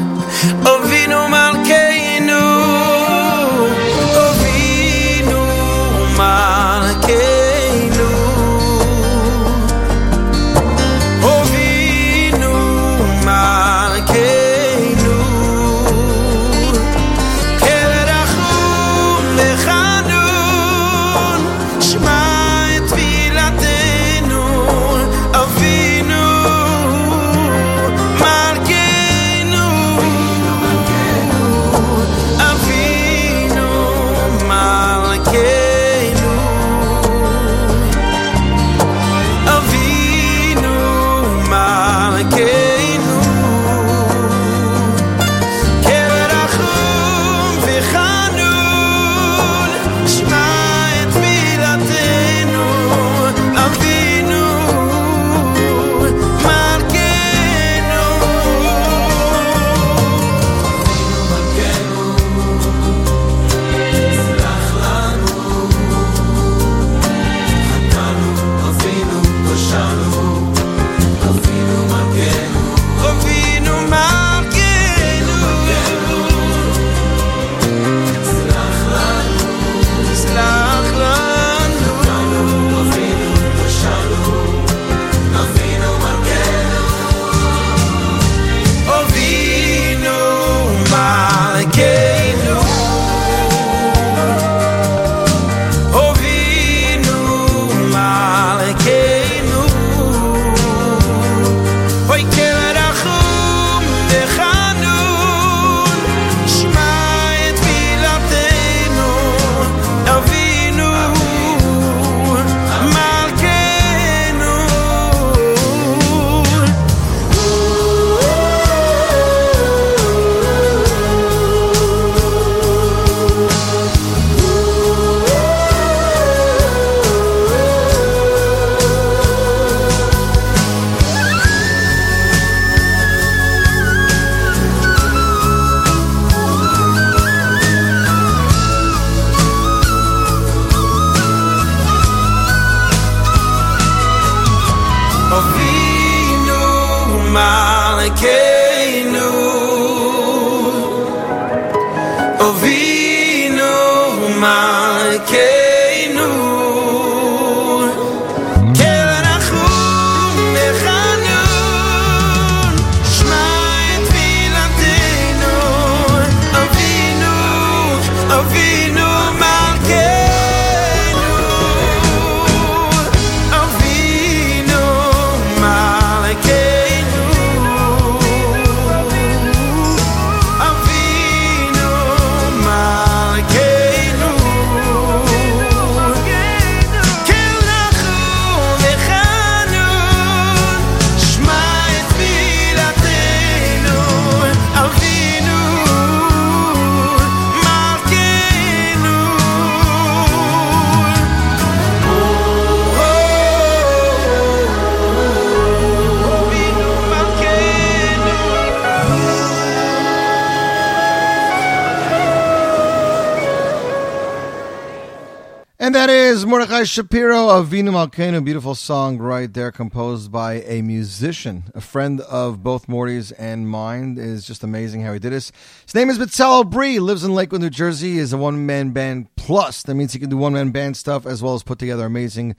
Shapiro of Vinu Malkeinu. Beautiful song right there, composed by a musician, a friend of both Morty's and mine. It is just amazing how he did this. His name is Betzalel Bree, lives in Lakewood, New Jersey, is a one man band plus. That means he can do one man band stuff as well as put together amazing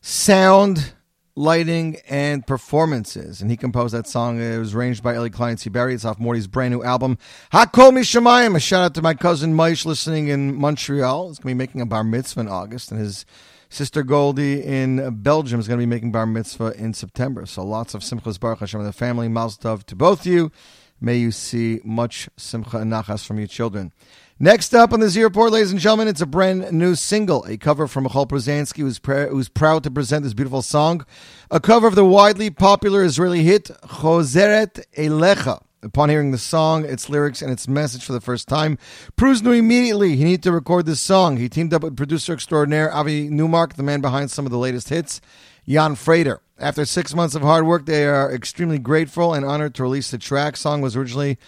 sound, lighting, and performances. And he composed that song. It was arranged by Ellie Klein Barry. It's off Morty's brand new album, Hakol Mishamayim. A shout out to my cousin Maish listening in Montreal. He's going to be making a bar mitzvah in August, and his sister Goldie in Belgium is going to be making bar mitzvah in September. So lots of simchas baruch Hashem and the family. Mazel to both you. May you see much simcha and nachas from your children. Next up on the Z Report, ladies and gentlemen, it's a brand new single, a cover from Michoel Pruzansky, who's, pr- who's proud to present this beautiful song. A cover of the widely popular Israeli hit, Chozeret Elecha. Upon hearing the song, its lyrics, and its message for the first time, Pruz knew immediately he needed to record this song. He teamed up with producer extraordinaire Avi Newmark, the man behind some of the latest hits, Jan Frater. After six months of hard work, they are extremely grateful and honored to release the track. Song was originally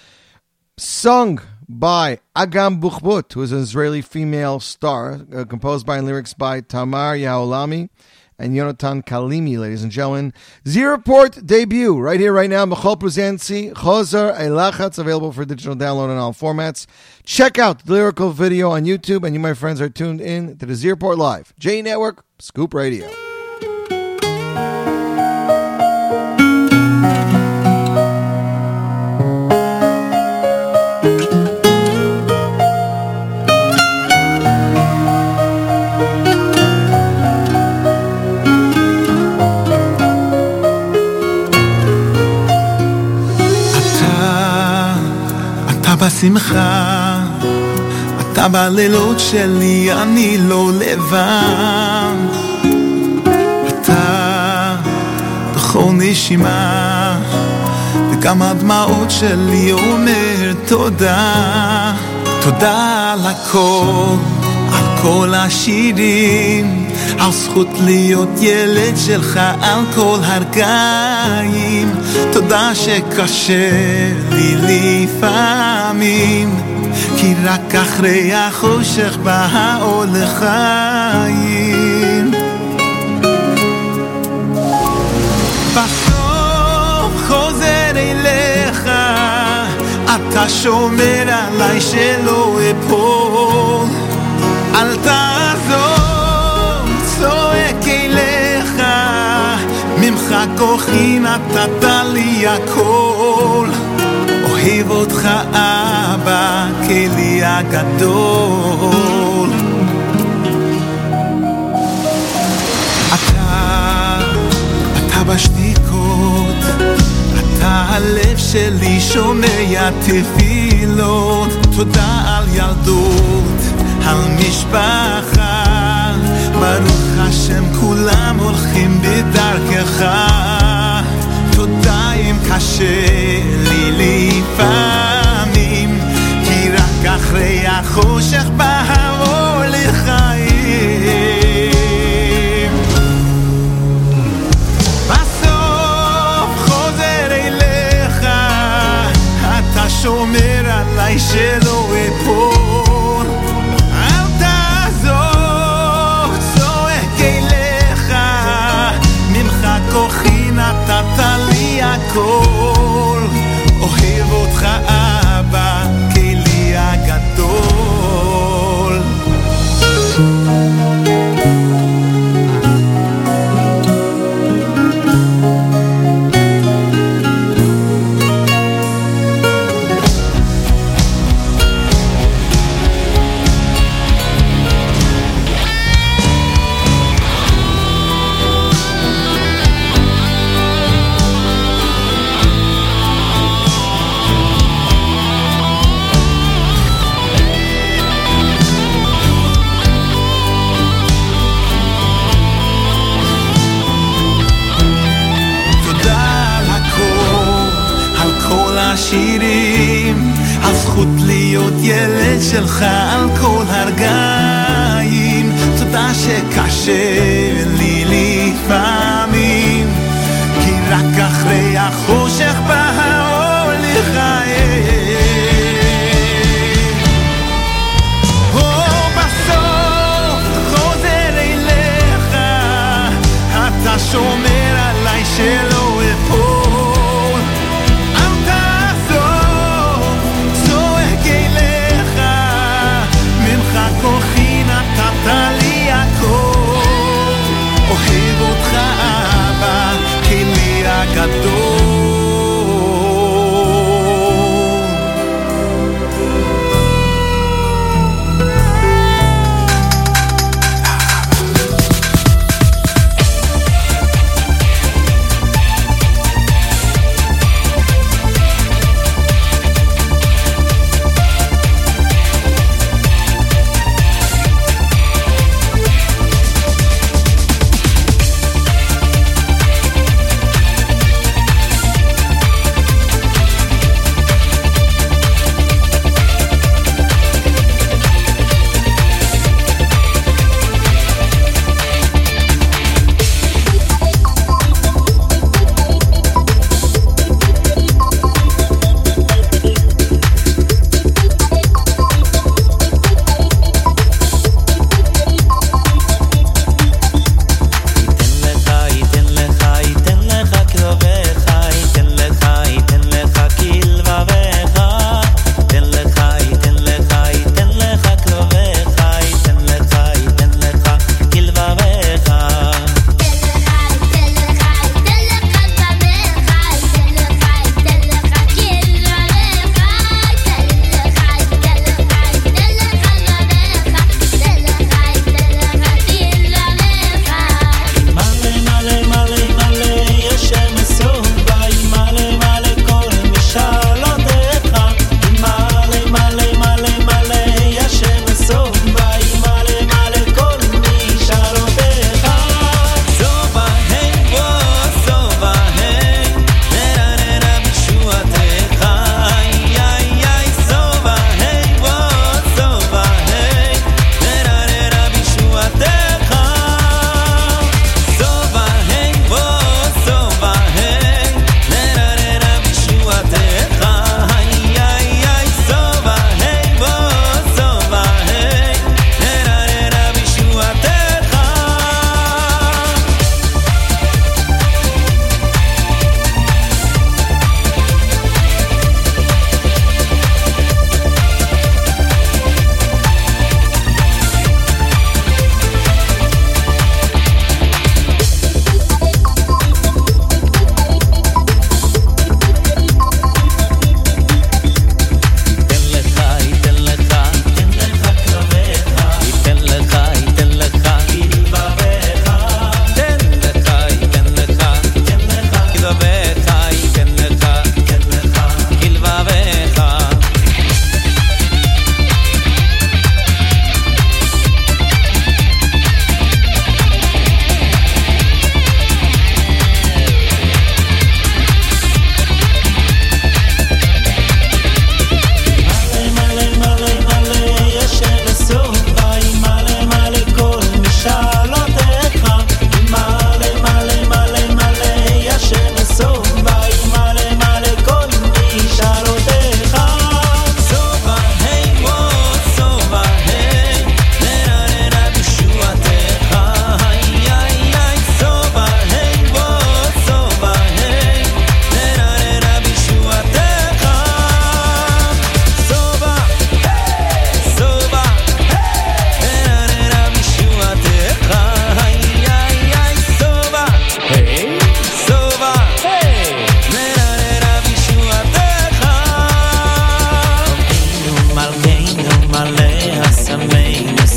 sung by Agam Buchbut, who is an Israeli female star, uh, composed by and lyrics by Tamar Yahalomy and Yonatan Kalimi, ladies and gentlemen. Z Report debut, right here, right now. Michoel Pruzansky, Chozar Elachatz, available for digital download in all formats. Check out the lyrical video on YouTube, and you, my friends, are tuned in to the Z Report Live, J Network, Scoop Radio. אתה בשמחה, אתה בלילות שלי, אני לא לבד. אתה בכל נשימה, וגם הדמעות שלי אומר תודה. תודה על הכל, על כל השירים, על זכות להיות ילד שלך, על כל הרגעים. תודה שקשה לי לפעמים, כי רק אחרי החושך בא האור לחיים. בסוף חוזר אליך, אתה שומר עליי שלא אפול. אל תעזוב, כוחי נתת לי הכל. אוהב אותך אבא, כלי הגדול. אתה, אתה בשתיקות, אתה הלב שלי שומע תפילות. תודה על ילדות, על משפחה. ברוך השם כולם הולכים בדרכך. תודה אם קשה לי לפעמים, כי רק אחרי החושך בא האור לחיים. שומר עליי שלא אפול. שלך, על כל הרגעים. תודה שקשה לי לפעמים, כי רק אחרי החושך בא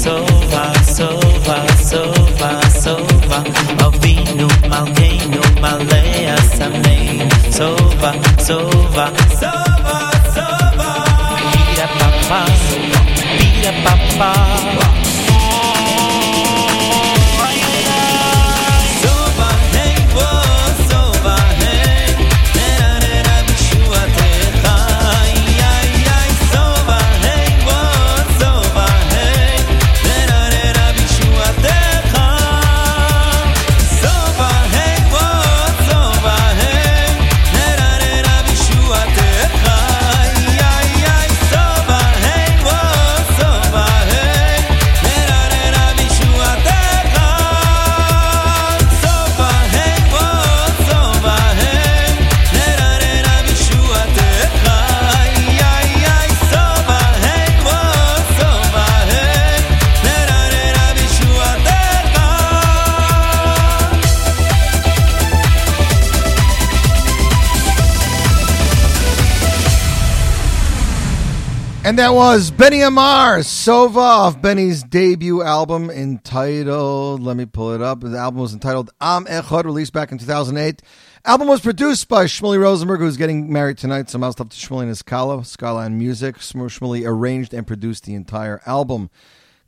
sova, sova, sova. Avinu malkeinu malea samein. Sova, sova, sova, sova. Pira papa, pira papa. And that was Benny Amar, Sova, off Benny's debut album entitled, let me pull it up. The album was entitled Am Echad, released back in 2008. Album was produced by Shmuley Rosenberg, who's getting married tonight. So, mouse up to Shmuley and his Kala, Skyline Music. Shmuley arranged and produced the entire album.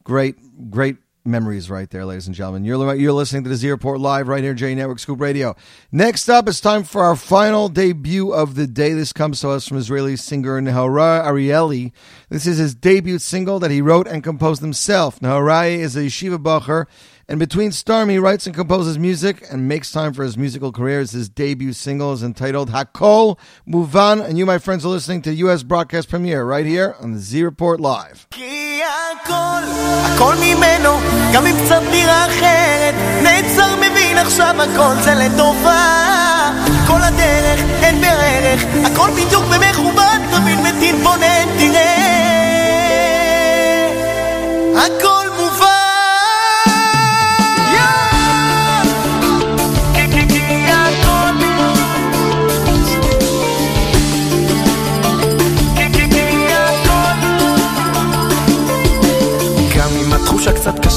Great, great memories right there, ladies and gentlemen. You're, you're listening to the Z Report Live right here, J Network Scoop Radio. Next up, it's time for our final debut of the day. This comes to us from Israeli singer Nahara Arieli. This is his debut single that he wrote and composed himself. Naharai is a yeshiva bacher, and between Storm, he writes and composes music and makes time for his musical career. It's his debut single is entitled Hakol Muvan, and you, my friends, are listening to the U.S. broadcast premiere right here on the Z Report Live. כי הכל, הכל ממנו, גם אם קצת נראה אחרת, נעצר מבין עכשיו הכל זה לטובה. כל הדרך אין בערך, הכל בדיוק במכוון, תבין ותתבונן, תראה. הכל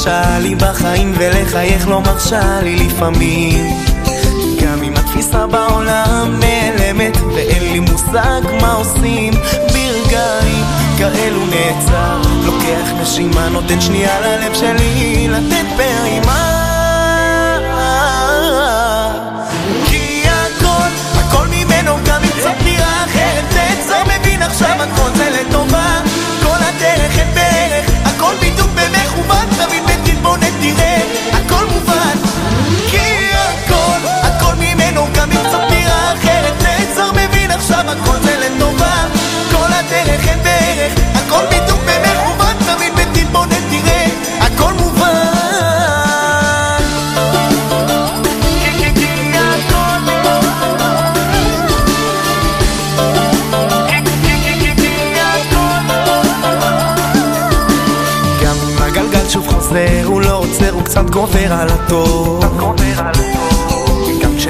קשה לי בחיים ולחייך לא מרשה לי לפעמים. גם אם התפיסה בעולם נעלמת ואין לי מושג מה עושים ברגעים כאלו נעצר לוקח נשימה נותן שנייה ללב שלי לתת פעימה. כי הכל, הכל ממנו גם אם קצת נראה אחרת נעצר מבין עכשיו הכל זה הכל זה לטובה. כל הדרך אין בערך הכל בדיוק במכוון. תבין ותתבונן תראה הכל מובן. גם אם הגלגל שוב חוזר, הוא לא עוצר, הוא קצת גובר על הטוב.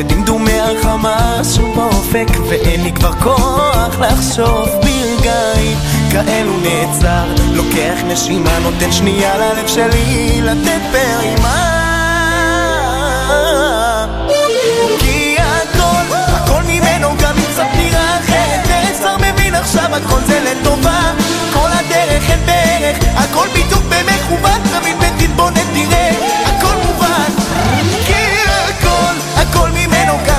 גם כשדמדומי החמאס שוב באופק, ואין לי כבר כוח לחשוב ברגעים כאלו נעצר, לוקח נשימה, נותן שנייה ללב שלי לתת פעימה. כי הכל, הכל ממנו גם אם קצת נראה אחרת, נעצר מבין עכשיו הכל זה לטובה. כל הדרך אין בערך, הכל בדיוק במכוון, colmi meno caro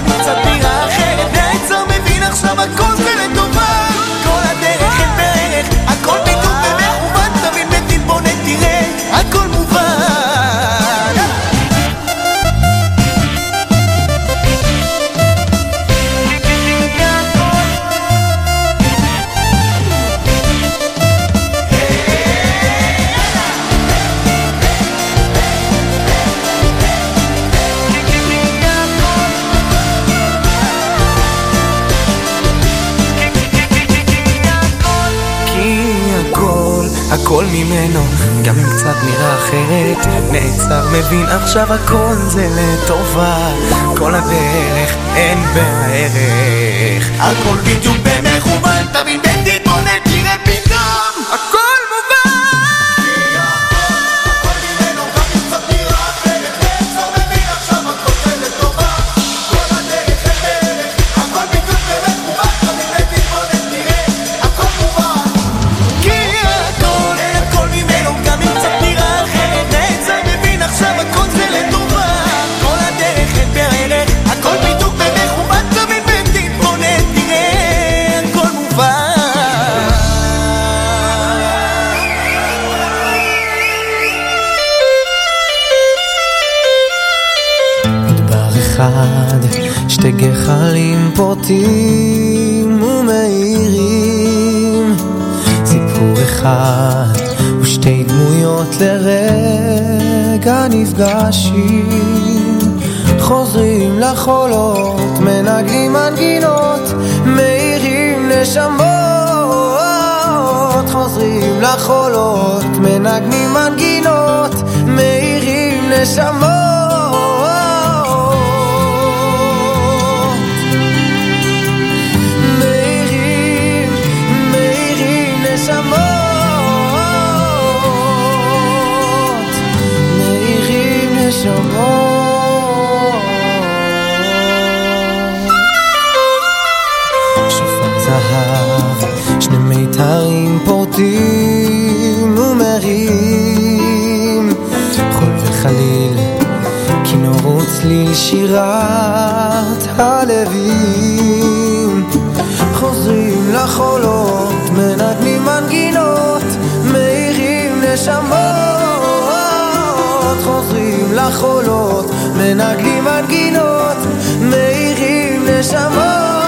מבין עכשיו הכל זה לטובה, כל הדרך אין בערך, הכל בדיוק פורטים ומרים, חול וחליל, כינור וצליל שירת הלווים. חוזרים לחולות, מנגנים מנגינות, מאירים נשמות. חוזרים לחולות, מנגנים מנגינות, מאירים נשמות.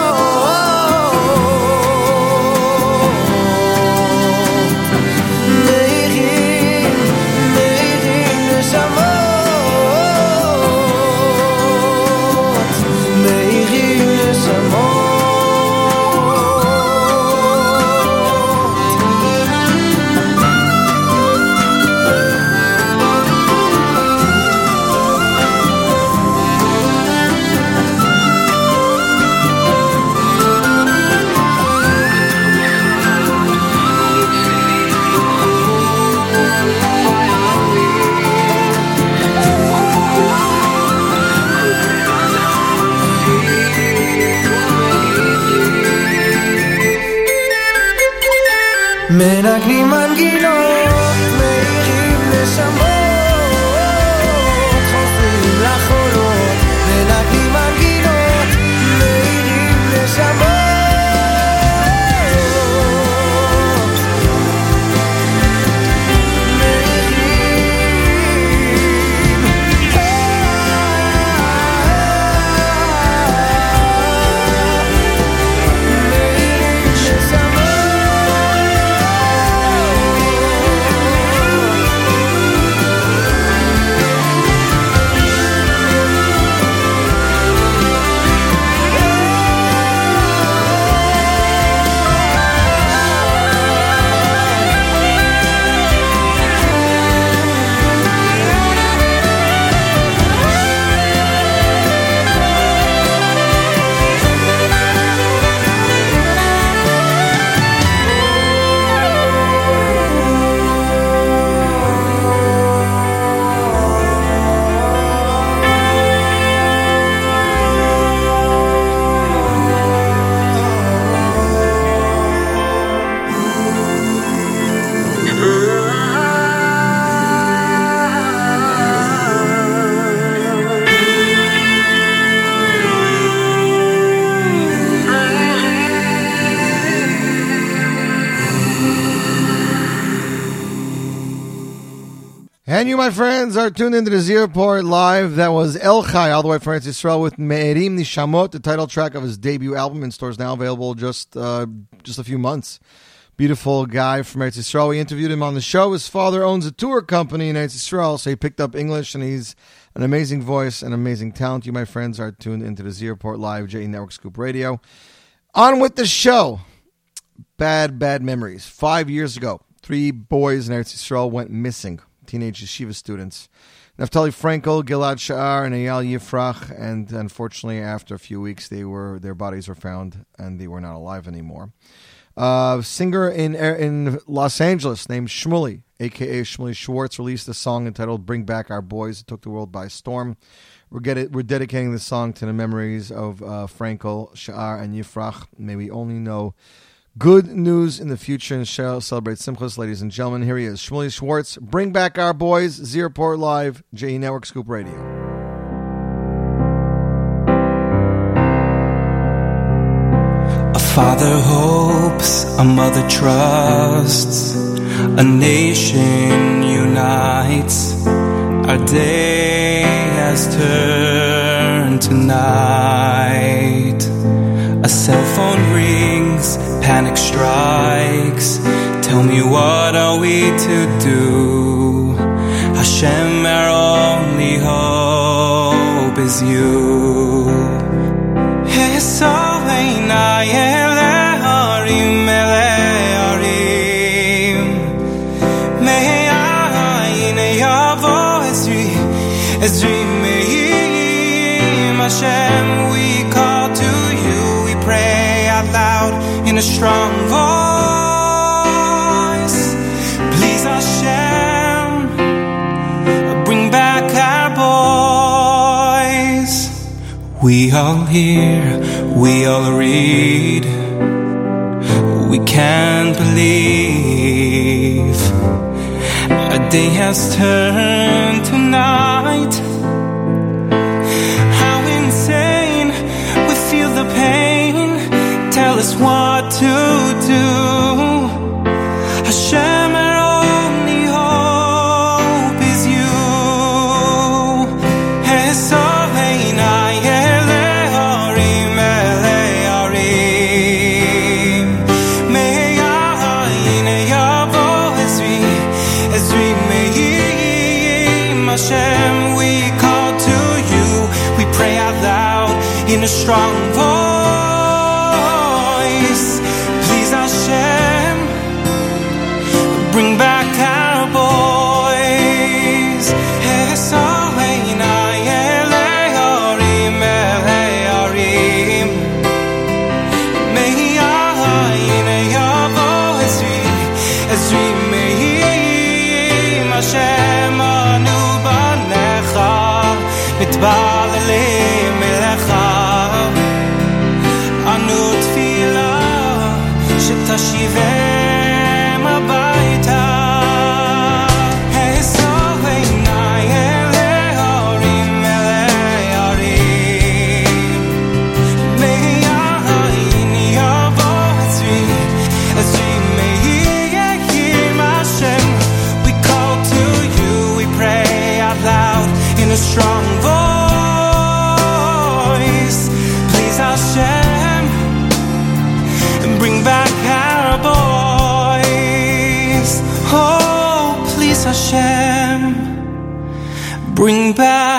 lacrimas friends, are tuned into the Z Report Live. That was El Chai, all the way from Eretz Yisrael, with Me'erim Nishamot, the title track of his debut album in stores now available just uh, just a few months. Beautiful guy from Eretz Yisrael. We interviewed him on the show. His father owns a tour company in Eretz Yisrael, so he picked up English, and he's an amazing voice and amazing talent. You, my friends, are tuned into the Z Report Live, JE Network Scoop Radio. On with the show. Bad, bad memories. Five years ago, three boys in Eretz Yisrael went missing. Teenage yeshiva students. Naftali Frankel, Gilad Sha'ar, and Eyal Yifrach, and unfortunately, after a few weeks, they were their bodies were found and they were not alive anymore. Uh, singer in in Los Angeles named Shmuley, aka Shmuley Schwartz, released a song entitled "Bring Back Our Boys." It took the world by storm. We're get we're dedicating this song to the memories of uh, Frankel, Sha'ar, and Yifrach. May we only know good news in the future and shall celebrate Simchas, ladies and gentlemen. Here he is, Shmuley Schwartz. Bring back our boys, Z Report Live, JE Network Scoop Radio. A father hopes, a mother trusts, a nation unites. Our day has turned to night. A cell phone rings panic strikes. Tell me what are we to do? Hashem, our only hope is you. It's all in a strong voice. Please, Hashem, bring back our boys. We all hear, we all read, we can't believe. A day has turned to night. How insane we feel the pain. Tell us why to do. I shall. Bring back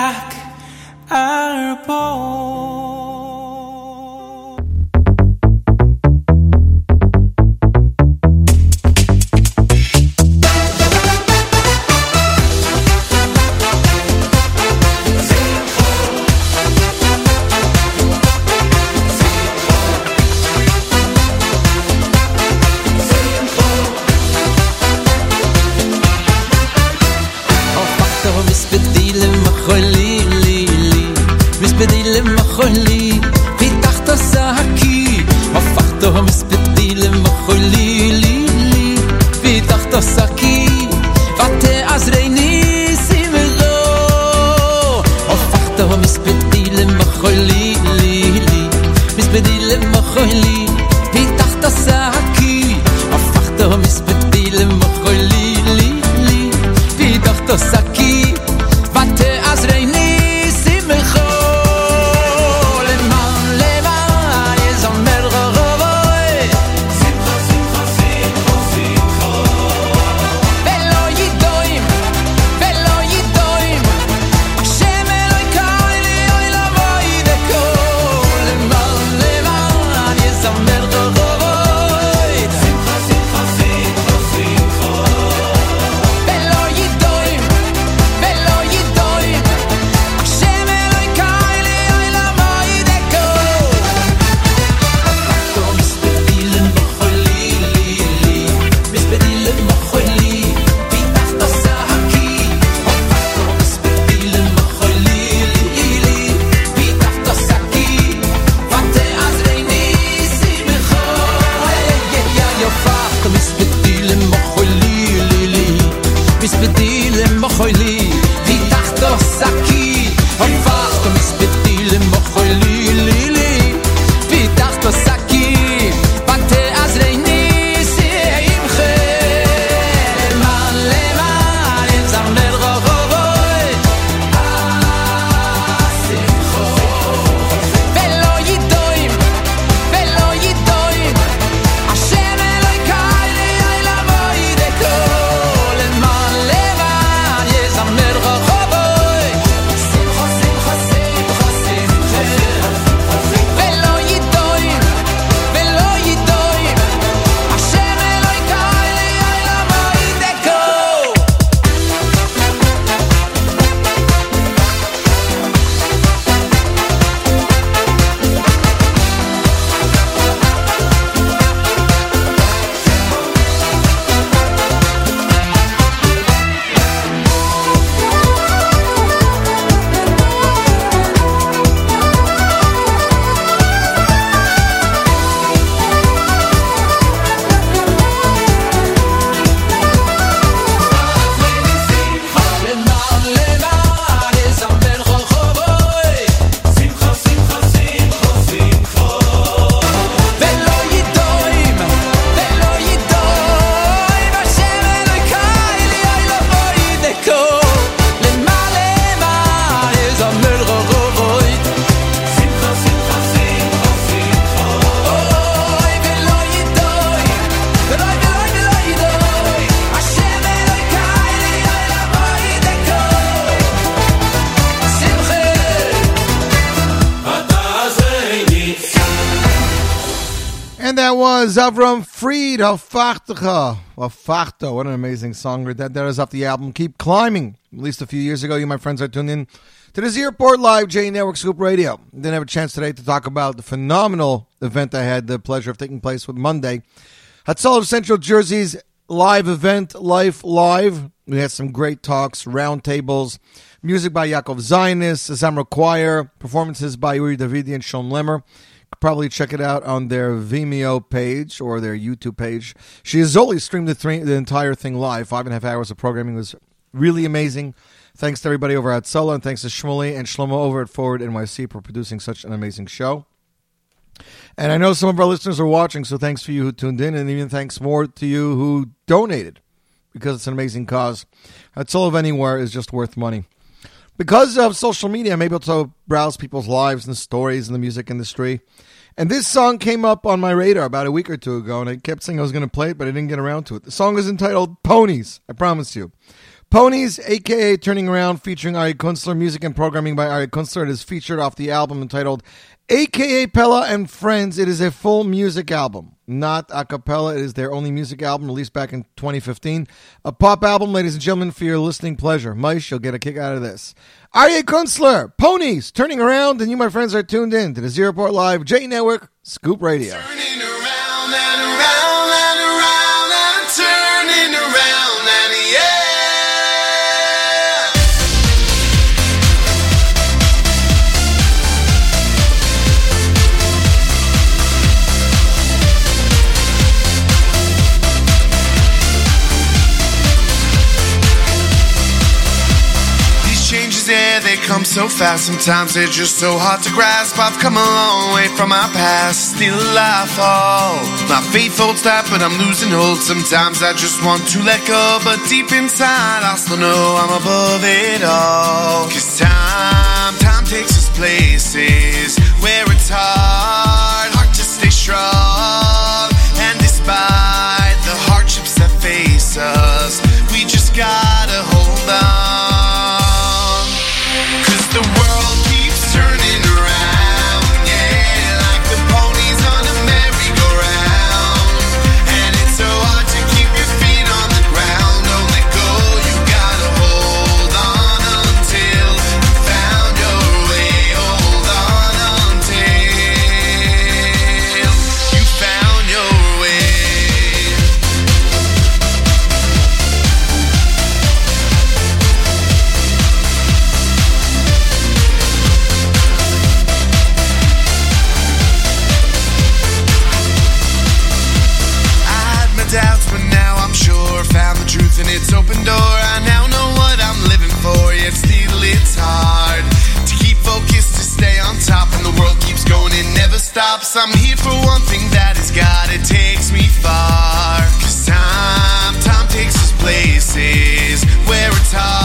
was Avram Fried, Hafachtecha. Hafachto, what an amazing song. That, that is off the album Keep Climbing. Released a few years ago. You, my friends, are tuned in to the Z Report Live J Network Scoop Radio. Didn't have a chance today to talk about the phenomenal event I had the pleasure of taking place with Monday. Hatzalah of Central Jersey's live event, Life Live. We had some great talks, roundtables, music by Yaakov Zionist, Zamra Choir, performances by Uri Davidi and Shon Lemmer. Probably check it out on their Vimeo page or their YouTube page. She has only streamed the, three, the entire thing live. Five and a half hours of programming was really amazing. Thanks to everybody over at Solo, and thanks to Shmuley and Shlomo over at Forward NYC for producing such an amazing show. And I know some of our listeners are watching, so thanks for you who tuned in, and even thanks more to you who donated because it's an amazing cause. Hatzalah of Anywhere is just worth money. Because of social media, I'm able to browse people's lives and stories in the music industry. And this song came up on my radar about a week or two ago, and I kept saying I was going to play it, but I didn't get around to it. The song is entitled Ponies, I promise you. Ponies, aka Turning Around, featuring Ari Kunstler, music and programming by Ari Kunstler. It is featured off the album entitled AKA Pella and Friends. It is a full music album, not a cappella. It is their only music album released back in 2015. A pop album, ladies and gentlemen, for your listening pleasure. Mice, you'll get a kick out of this. Aryeh Kunstler, Ponies, turning around, and you, my friends, are tuned in to the Z Report Live J Network Scoop Radio. Come so fast. Sometimes they're just so hard to grasp. I've come a long way from my past. Still I fall. My faith holds that, but I'm losing hold. Sometimes I just want to let go. But deep inside, I still know I'm above it all. Cause time, time takes us places where it's hard, I'm here for one thing that is God, it takes me far. Cause time, time takes us places where it's hard,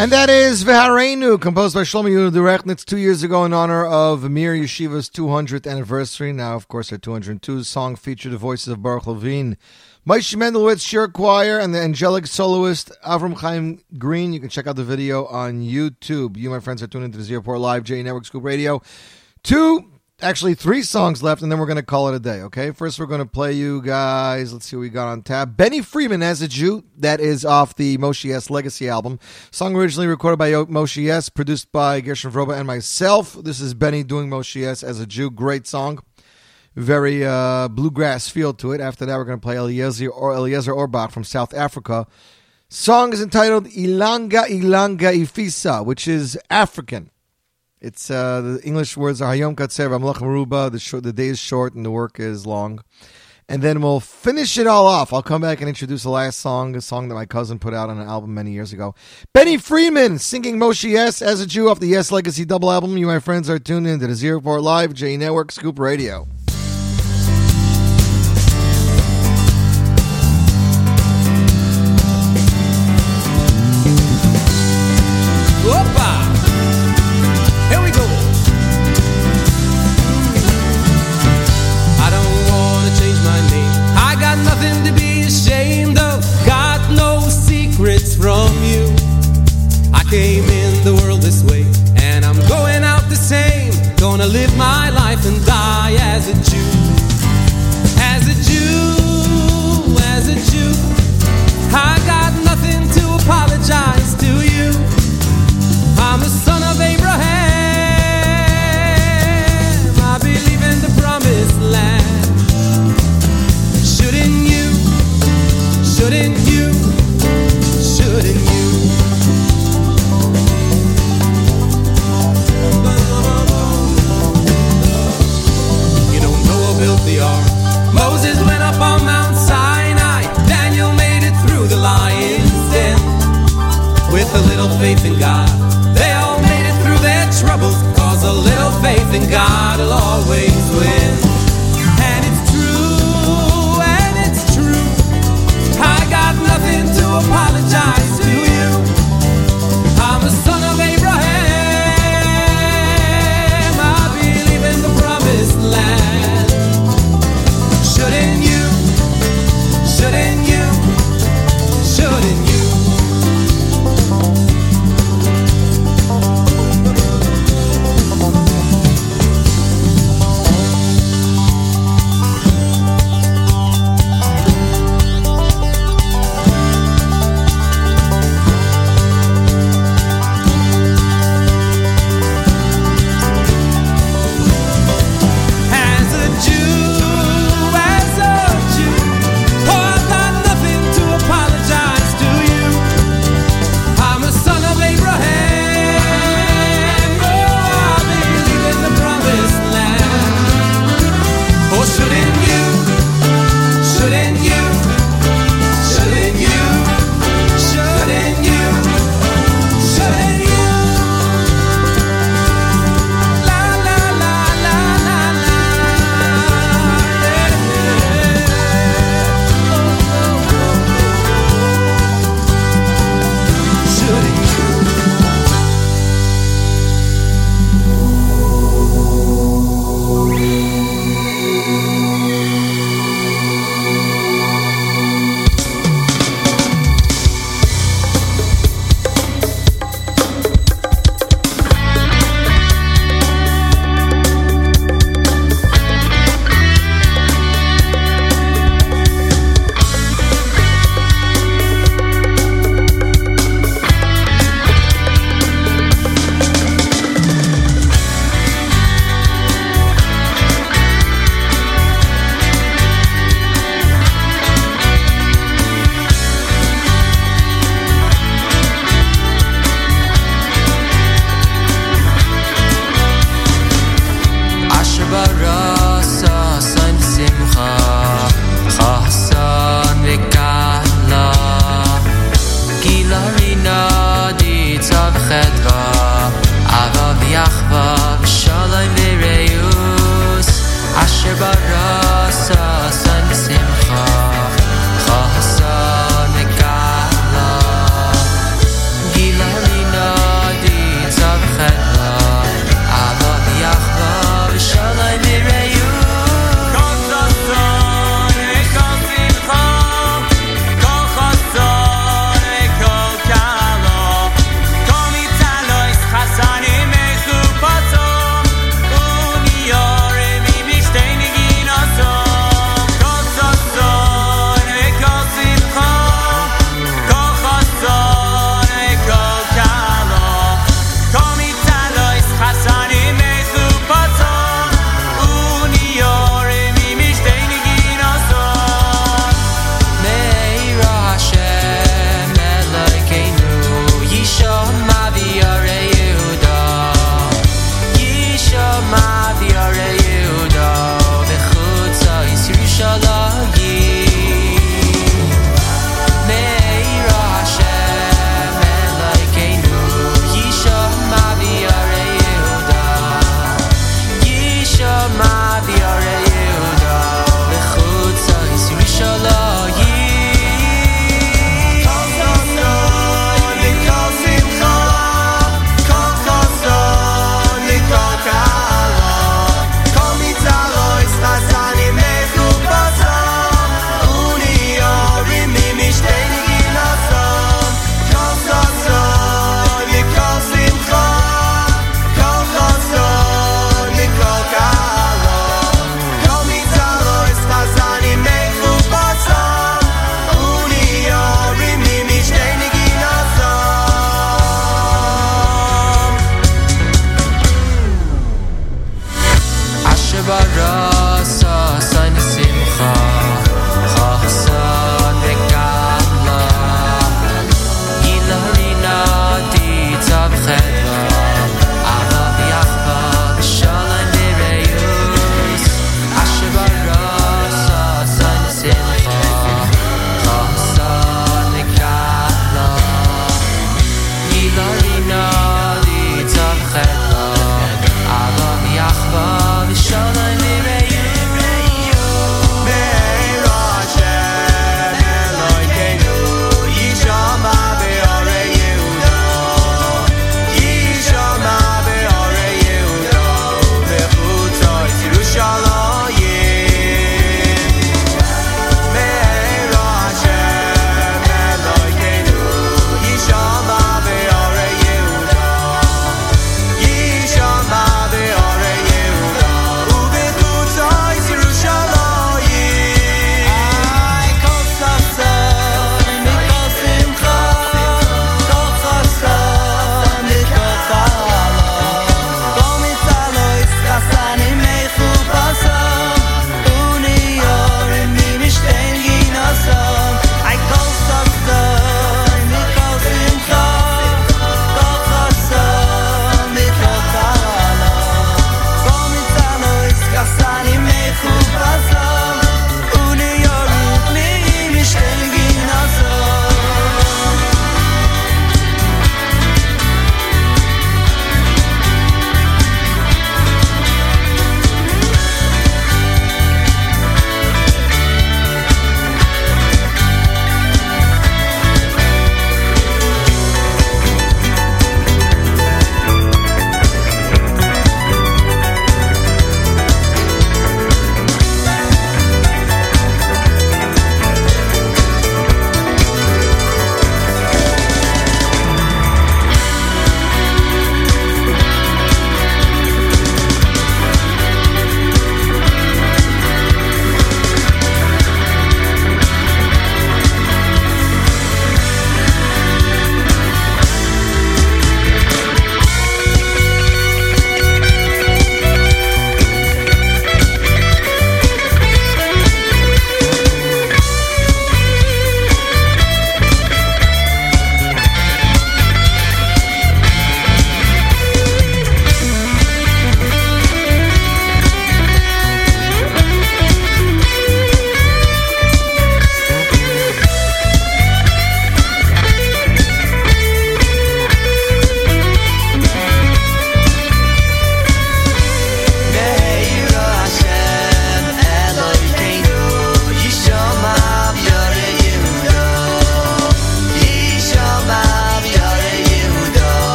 And that is V'Hareinu, composed by Shlomo Yehuda two years ago in honor of Mir Yeshiva's 200th anniversary. Now, of course, our 202 song featured the voices of Baruch Levine, Moshe Mendelowitz, Shir Choir, and the angelic soloist Avram Chaim Green. You can check out the video on YouTube. You, my friends, are tuned into the Zero Live, J Network Scoop Radio. Two, actually three songs left, and then we're going to call it a day, okay? First, we're going to play you guys. Let's see what we got on tab. Benny Friedman as a Jew. That is off the Moshe Yess. Legacy album. Song originally recorded by Moshe Yess., produced by Gershon Veroba and myself. This is Benny doing Moshe Yess. as a Jew. Great song. Very uh, bluegrass feel to it. After that, we're going to play Eliezer, or Eliezer Orbach from South Africa. Song is entitled Ilanga Ilanga Ifisa, which is African. It's uh, the English words are Hayom Katzer Amlach Maruba. The day is short and the work is long. And then we'll finish it all off. I'll come back and introduce the last song, a song that my cousin put out on an album many years ago. Benny Friedman singing Moshe Yess as a Jew off the Yess Legacy double album. You, my friends, are tuned in to the Z Report Live J Network Scoop Radio.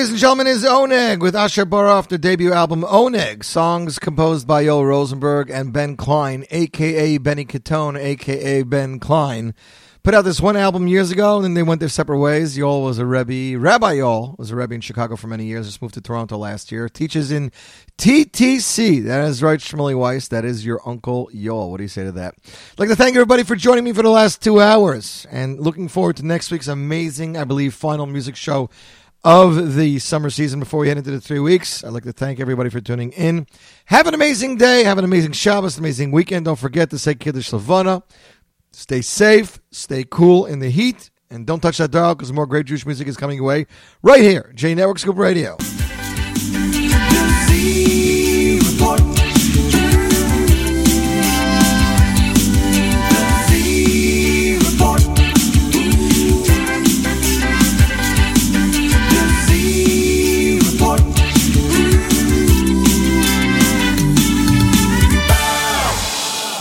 Ladies and gentlemen, is Oneg with Asher Baroff, their debut album Oneg. Songs composed by Yoel Rosenberg and Ben Klein, aka Benny Catone, aka Ben Klein. Put out this one album years ago, and then they went their separate ways. Yoel was a Rebbe. Rabbi Yoel was a Rebbe in Chicago for many years. Just moved to Toronto last year. Teaches in TTC. That is right, Shmuley Weiss. That is your Uncle Yoel. What do you say to that? I'd like to thank everybody for joining me for the last two hours, and looking forward to next week's amazing, I believe, final music show of the summer season before we head into the three weeks. I'd like to thank everybody for tuning in. Have an amazing day. Have an amazing Shabbos, amazing weekend. Don't forget to say Kiddush Levana. Stay safe, stay cool in the heat, and don't touch that dial because more great Jewish music is coming your way right here, J Network Scoop Radio.